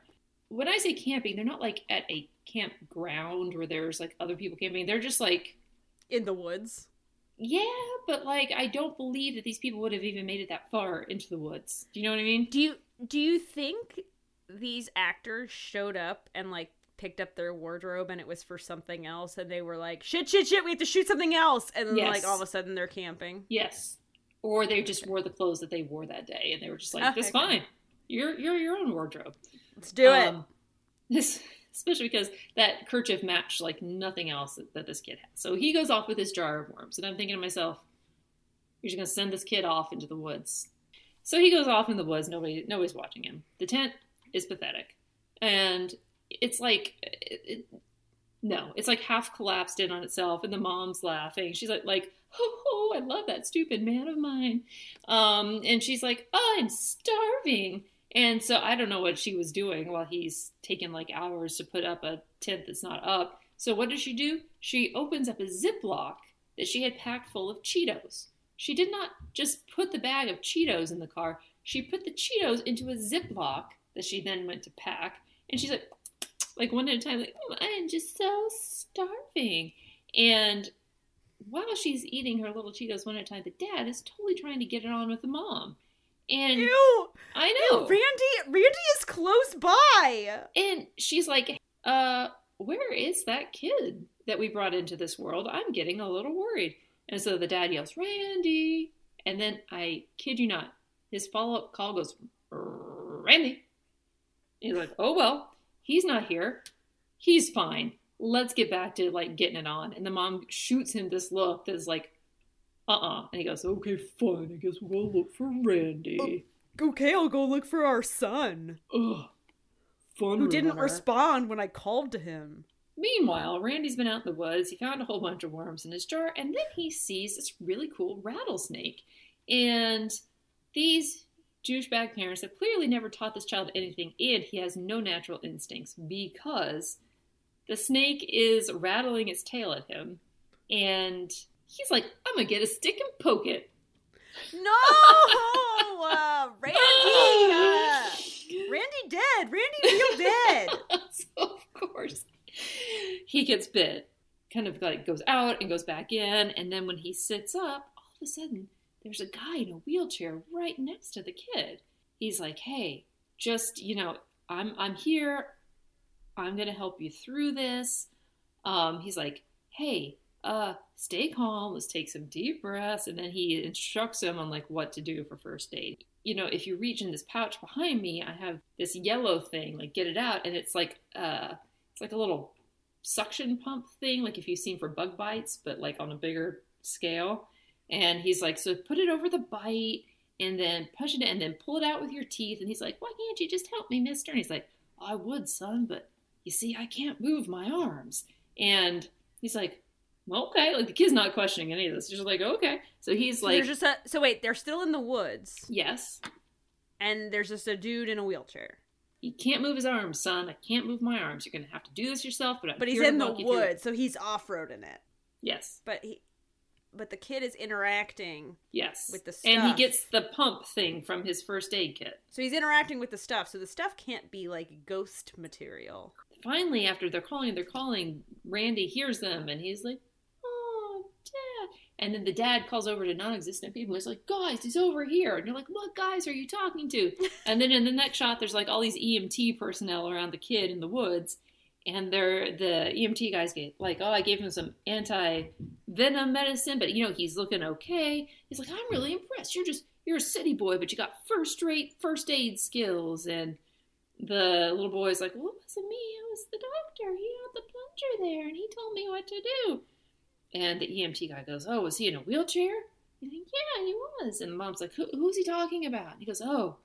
Speaker 1: When I say camping, they're not like at a campground where there's like other people camping. They're just like,
Speaker 2: In the woods.
Speaker 1: Yeah, but like, I don't believe that these people would have even made it that far into the woods. Do you know what I mean?
Speaker 2: Do you do you think these actors showed up and like picked up their wardrobe and it was for something else and they were like shit shit shit we have to shoot something else and then
Speaker 1: Yes.
Speaker 2: like all of a sudden they're camping
Speaker 1: Yes. Or they just wore the clothes that they wore that day and they were just like,
Speaker 2: Okay,
Speaker 1: That's
Speaker 2: cool.
Speaker 1: fine. You're you're your own wardrobe.
Speaker 2: let's do it
Speaker 1: Um, This especially because that kerchief matched like nothing else that, that this kid had. So he goes off with his jar of worms, and I'm thinking to myself, you're just gonna send this kid off into the woods. So he goes off in the woods. Nobody nobody's watching him. The tent is pathetic, and it's like it, it, no, it's like half collapsed in on itself, and the mom's laughing. She's like like. Oh, I love that stupid man of mine. Um, and she's like, oh, I'm starving. And so I don't know what she was doing while he's taking like hours to put up a tent that's not up. So what does she do? She opens up a Ziploc that she had packed full of Cheetos. She did not just put the bag of Cheetos in the car. She put the Cheetos into a Ziploc that she then went to pack. And she's like, like one at a time, like, "Mm, I'm just so starving. And while she's eating her little Cheetos one at a time, the dad is totally trying to get it on with the mom. And
Speaker 2: Ew!
Speaker 1: I
Speaker 2: Ew,
Speaker 1: know.
Speaker 2: Randy Randy is close by.
Speaker 1: And she's like, uh, where is that kid that we brought into this world? I'm getting a little worried. And so the dad yells, Randy. And then I kid you not, his follow up call goes, Randy. He's like, oh, well, he's not here. He's fine. Let's get back to like getting it on. And the mom shoots him this look that's like, uh uh And he goes, okay, fine. I guess we'll go look for Randy.
Speaker 2: Okay, I'll go look for our son.
Speaker 1: Ugh. Fun
Speaker 2: Who didn't
Speaker 1: runner.
Speaker 2: respond when I called to him.
Speaker 1: Meanwhile, Randy's been out in the woods. He found a whole bunch of worms in his jar, and then he sees this really cool rattlesnake. And these douchebag parents have clearly never taught this child anything, and he has no natural instincts because the snake is rattling its tail at him, and he's like, I'm gonna get a stick and poke it.
Speaker 2: No! uh, Randy! Uh, Randy dead! Randy real dead!
Speaker 1: so of course he gets bit kind of like goes out and goes back in and then when he sits up all of a sudden there's a guy in a wheelchair right next to the kid he's like hey just you know i'm i'm here i'm gonna help you through this um he's like hey uh stay calm let's take some deep breaths. And then he instructs him on like what to do for first aid. You know if you reach in this pouch behind me i have this yellow thing like get it out. And it's like uh it's like a little suction pump thing like if you've seen for bug bites but like on a bigger scale. And he's like so put it over the bite and then push it in and then pull it out with your teeth. And he's like why can't you just help me mister? And he's like i would son but you see i can't move my arms. And he's like okay like the kid's not questioning any of this he's just like okay so he's
Speaker 2: So
Speaker 1: like
Speaker 2: just a so wait, they're still in the woods,
Speaker 1: yes
Speaker 2: and there's just a dude in a wheelchair.
Speaker 1: he can't move his arms son i can't move my arms you're gonna have to do this yourself but I'm
Speaker 2: But he's in the woods, so he's off roading it.
Speaker 1: yes
Speaker 2: But he, but the kid is interacting
Speaker 1: Yes.
Speaker 2: with the stuff.
Speaker 1: And he gets the pump thing from his first aid kit.
Speaker 2: So he's interacting with the stuff. So the stuff can't be like ghost material.
Speaker 1: Finally, after they're calling, they're calling, Randy hears them and he's like. And then the dad calls over to non existent people. He's like, Guys, he's over here. And you're like, What guys are you talking to? and then in the next shot, there's like all these EMT personnel around the kid in the woods. And they're the EMT guys get like, oh, I gave him some anti venom medicine, but you know he's looking okay. He's like, I'm really impressed. You're just you're a city boy, but you got first rate first aid skills. And the little boy's like, well, it wasn't me. It was the doctor. He had the plunger there, and he told me what to do. And the EMT guy goes, oh, was he in a wheelchair? Like, yeah, he was. And the mom's like, Who, who's he talking about? And he goes, oh,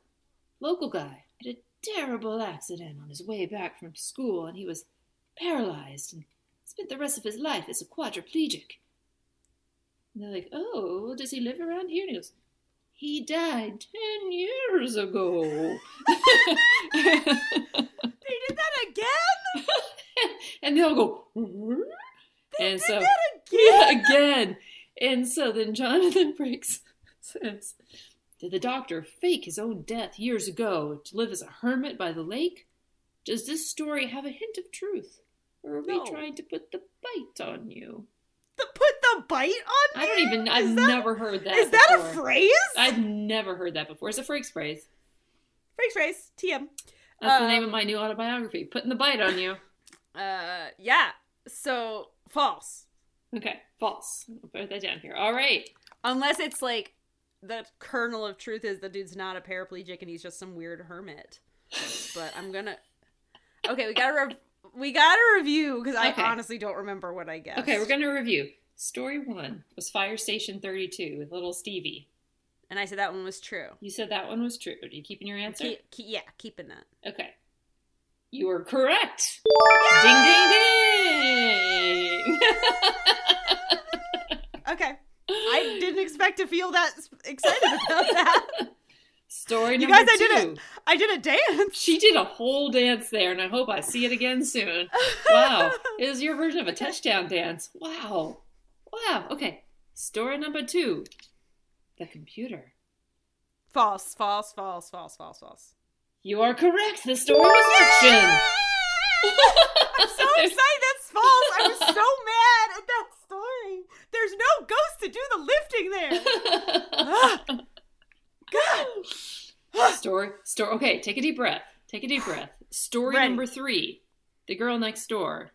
Speaker 1: local guy had a terrible accident on his way back from school, and he was paralyzed and spent the rest of his life as a quadriplegic. And they're like, oh, does he live around here? And he goes, he died ten years ago.
Speaker 2: They did that again.
Speaker 1: and they'll go, "What?" and
Speaker 2: Did
Speaker 1: so
Speaker 2: that again.
Speaker 1: Yeah, again. And so then Jonathan Frakes says, Did the doctor fake his own death years ago to live as a hermit by the lake? Does this story have a hint of truth? Or are
Speaker 2: No.
Speaker 1: we trying to put the bite on you?
Speaker 2: The, put the bite on. Me?
Speaker 1: I don't even,
Speaker 2: Is
Speaker 1: I've
Speaker 2: that-
Speaker 1: never heard that
Speaker 2: Is that a phrase?
Speaker 1: I've never heard that before. It's a Frakes phrase.
Speaker 2: Phrase phrase. TM.
Speaker 1: That's the name of
Speaker 2: Um,
Speaker 1: my new autobiography, Putting the Bite on You.
Speaker 2: Uh, yeah. So false.
Speaker 1: Okay, false. I'll put that down here. All right.
Speaker 2: Unless it's like the kernel of truth is the dude's not a paraplegic and he's just some weird hermit. But I'm gonna. Okay, we gotta re- we gotta review because I
Speaker 1: Okay.
Speaker 2: honestly don't remember what I guess.
Speaker 1: Okay, we're going to review. Story one was Fire Station 32 with little Stevie.
Speaker 2: And I said that one was true.
Speaker 1: You said that one was true. Are you keeping your answer?
Speaker 2: Keep, keep, yeah, keeping that.
Speaker 1: Okay. You are correct. Ding, ding, ding.
Speaker 2: I didn't expect to feel that excited about that.
Speaker 1: Story
Speaker 2: You guys, I
Speaker 1: two.
Speaker 2: did it. I did a dance.
Speaker 1: She did a whole dance there, and I hope I see it again soon. Wow. it was your version of a touchdown dance. Wow. Wow. Okay. Story number two The computer.
Speaker 2: false, false, false, false, false, false.
Speaker 1: You are correct. The story was fiction.
Speaker 2: I'm so excited that's false. I was so mad at that story. There's no ghost to do the lifting there. Ah, God.
Speaker 1: story. Story. Okay, take a deep breath. Take a deep breath. Story
Speaker 2: Ready.
Speaker 1: number three The girl next door.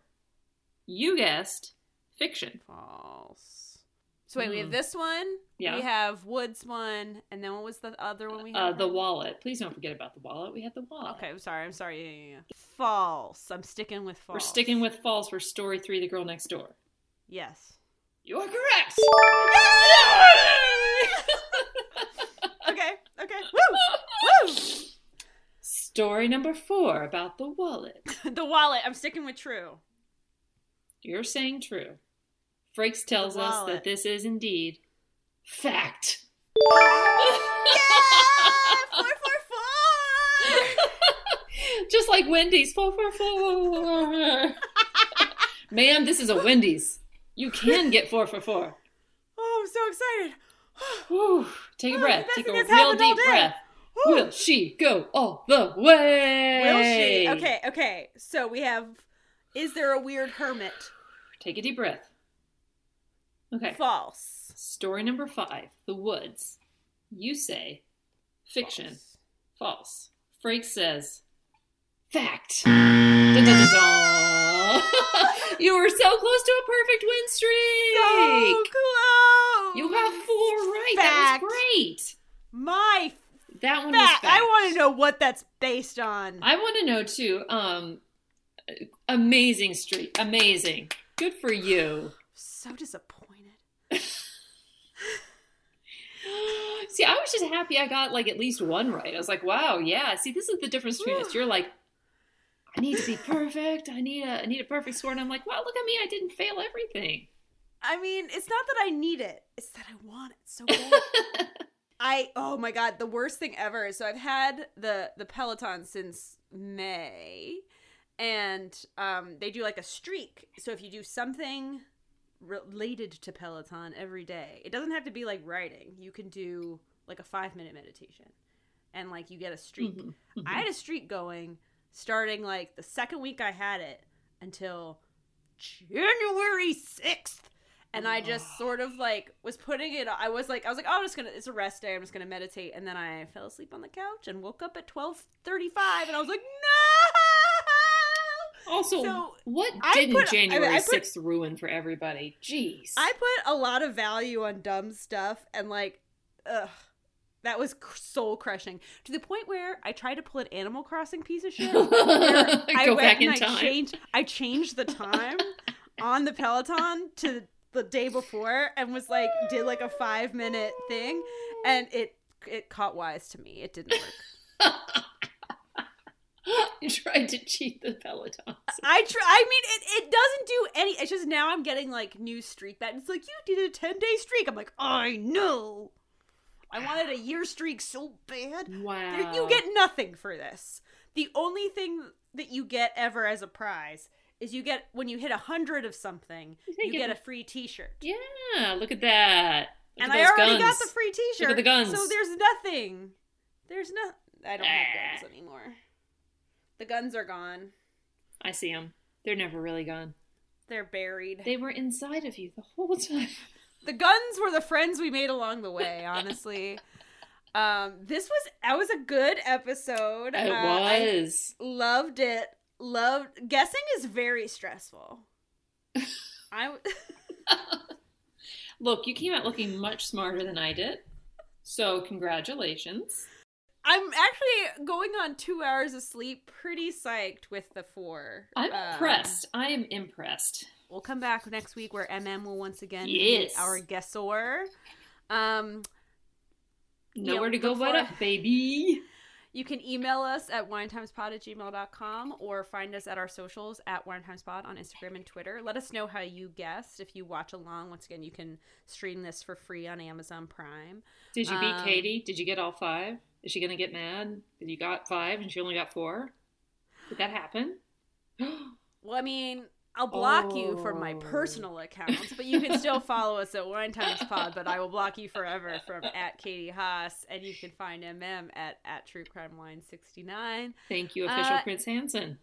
Speaker 1: You guessed fiction.
Speaker 2: False. So wait, we have
Speaker 1: Hmm.
Speaker 2: this one.
Speaker 1: Yeah.
Speaker 2: We have Woods one, and then what was the other one we
Speaker 1: Uh,
Speaker 2: had?
Speaker 1: the wallet. Please don't forget about the wallet. We had the wallet.
Speaker 2: Okay, I'm sorry. I'm sorry. Yeah, yeah, yeah. False. I'm sticking with false.
Speaker 1: We're sticking with false for story three, the girl next door.
Speaker 2: Yes.
Speaker 1: You are correct.
Speaker 2: Okay. Okay. Woo! Woo!
Speaker 1: story number four about the wallet.
Speaker 2: the wallet. I'm sticking with true.
Speaker 1: You're saying true. Frakes tells us that this is indeed fact. yeah!
Speaker 2: Four, four, four.
Speaker 1: Just like Wendy's. Four, four, four. Ma'am, this is a Wendy's. You can get four for four.
Speaker 2: Oh, I'm so excited.
Speaker 1: Whew. Take a
Speaker 2: Oh,
Speaker 1: breath. Take a real deep breath. Will she go all the way?
Speaker 2: Will she? Okay, okay. So we have is there a weird hermit?
Speaker 1: Take a deep breath. Okay.
Speaker 2: False.
Speaker 1: Story number five The Woods. You say fiction.
Speaker 2: False.
Speaker 1: False. Says fact. Dun, dun, dun. you were so close to a perfect win streak.
Speaker 2: So close.
Speaker 1: You have four right.
Speaker 2: Fact.
Speaker 1: That was great.
Speaker 2: My
Speaker 1: That one
Speaker 2: fact.
Speaker 1: fact.
Speaker 2: I want to know what that's based on.
Speaker 1: I want to know too. Um, amazing streak. Amazing. Good for you.
Speaker 2: so disappointed.
Speaker 1: See, I was just happy I got like at least one right. I was like, wow, yeah. See, this is the difference between us. You're like, I need to be perfect. I need a I need a perfect score, and I'm like, wow, look at me. I didn't fail everything.
Speaker 2: I mean, it's not that I need it; it's that I want it so bad. I oh my god, the worst thing ever. So I've had the the Peloton since May, and um, they do like a streak. So if you do something related to Peloton every day, it doesn't have to be like writing. You can do like a five minute meditation, and like you get a streak.
Speaker 1: Mhm,
Speaker 2: I had a streak going starting like the second week I had it until January 6th. And I just sort of like was putting it I was like I was like, oh I'm just gonna it's a rest day, I'm just gonna meditate and then I fell asleep on the couch and woke up at twelve thirty five and I was like, No
Speaker 1: Also,
Speaker 2: So,
Speaker 1: what didn't
Speaker 2: put- I-
Speaker 1: January
Speaker 2: I put-
Speaker 1: 6th ruin for everybody? Jeez.
Speaker 2: I put a lot of value on dumb stuff and like ugh. That was soul crushing to the point where I tried to pull an Animal Crossing piece of shit. I went
Speaker 1: back in
Speaker 2: and I
Speaker 1: time.
Speaker 2: changed I changed the time on the Peloton to the day before and was like did like a five minute thing and it it caught wise to me. It didn't work.
Speaker 1: you tried to cheat the Peloton.
Speaker 2: I try I mean it, it doesn't do any it's just now I'm getting like new streak that it's like you did a ten day streak. I'm like, I know. I wanted a year streak so bad.
Speaker 1: Wow.
Speaker 2: There- You get nothing for this. The only thing that you get ever as a prize is you get when you hit a hundred of something, you
Speaker 1: get
Speaker 2: a free T-shirt.
Speaker 1: Yeah, look at that. Look
Speaker 2: and
Speaker 1: at
Speaker 2: I already
Speaker 1: guns.
Speaker 2: got the free T-shirt.
Speaker 1: the guns.
Speaker 2: So there's nothing. There's no. I don't have
Speaker 1: Ah.
Speaker 2: guns anymore. The guns are gone.
Speaker 1: I see them. They're never really gone.
Speaker 2: They're buried.
Speaker 1: They were inside of you the whole time.
Speaker 2: The guns were the friends we made along the way. Honestly. Um, this was that was a good episode.
Speaker 1: It
Speaker 2: Uh, I
Speaker 1: was.
Speaker 2: loved it. Loved guessing is very stressful. I
Speaker 1: Look, you came out looking much smarter than I did. So, congratulations.
Speaker 2: I'm actually going on two hours of sleep, pretty psyched with the four.
Speaker 1: I'm
Speaker 2: Um,
Speaker 1: impressed. I am impressed.
Speaker 2: We'll come back next week where MM will once again
Speaker 1: Yes.
Speaker 2: be our guessor. Um,
Speaker 1: Nowhere to go but up, baby.
Speaker 2: you can email us at winetimespod at gmail.com or find us at our socials at winetimespod on Instagram and Twitter. Let us know how you guessed. If you watch along, once again, you can stream this for free on Amazon Prime.
Speaker 1: Did you beat
Speaker 2: Um,
Speaker 1: Katy? Did you get all five? Is she going to get mad you got five and she only got four? Did that happen?
Speaker 2: Well, I mean, I'll block you from my
Speaker 1: Oh.
Speaker 2: personal accounts, but you can still follow us at Wine Times Pod. But I will block you forever from at Katy Hoss, and you can find MM at at True Crime Wine sixty nine.
Speaker 1: Thank you, official
Speaker 2: Uh,
Speaker 1: Chris Hansen.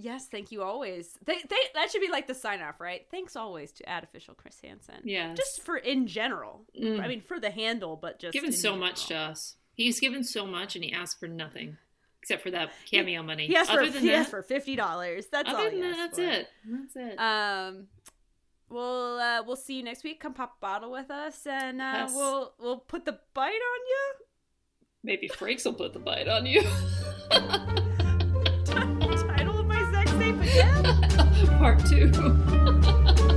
Speaker 2: Yes, thank you always. They, they that should be like the sign off, right? Thanks always to at official Chris Hansen.
Speaker 1: Yeah.
Speaker 2: Just for in general.
Speaker 1: Mm.
Speaker 2: I mean, for the handle, but just
Speaker 1: given so much to us. He's given so much and he asked for nothing except for that cameo money.
Speaker 2: He asked for
Speaker 1: other than
Speaker 2: he
Speaker 1: that,
Speaker 2: asked for fifty dollars. That's all.
Speaker 1: other
Speaker 2: he
Speaker 1: than that, that's
Speaker 2: for.
Speaker 1: it. That's it.
Speaker 2: Um, we'll uh, we'll see you next week. Come pop a bottle with us, and uh,
Speaker 1: Yes.
Speaker 2: we'll we'll put the bite on you.
Speaker 1: Maybe Frakes will put the bite on you.
Speaker 2: Title of my sex tape again.
Speaker 1: Part two.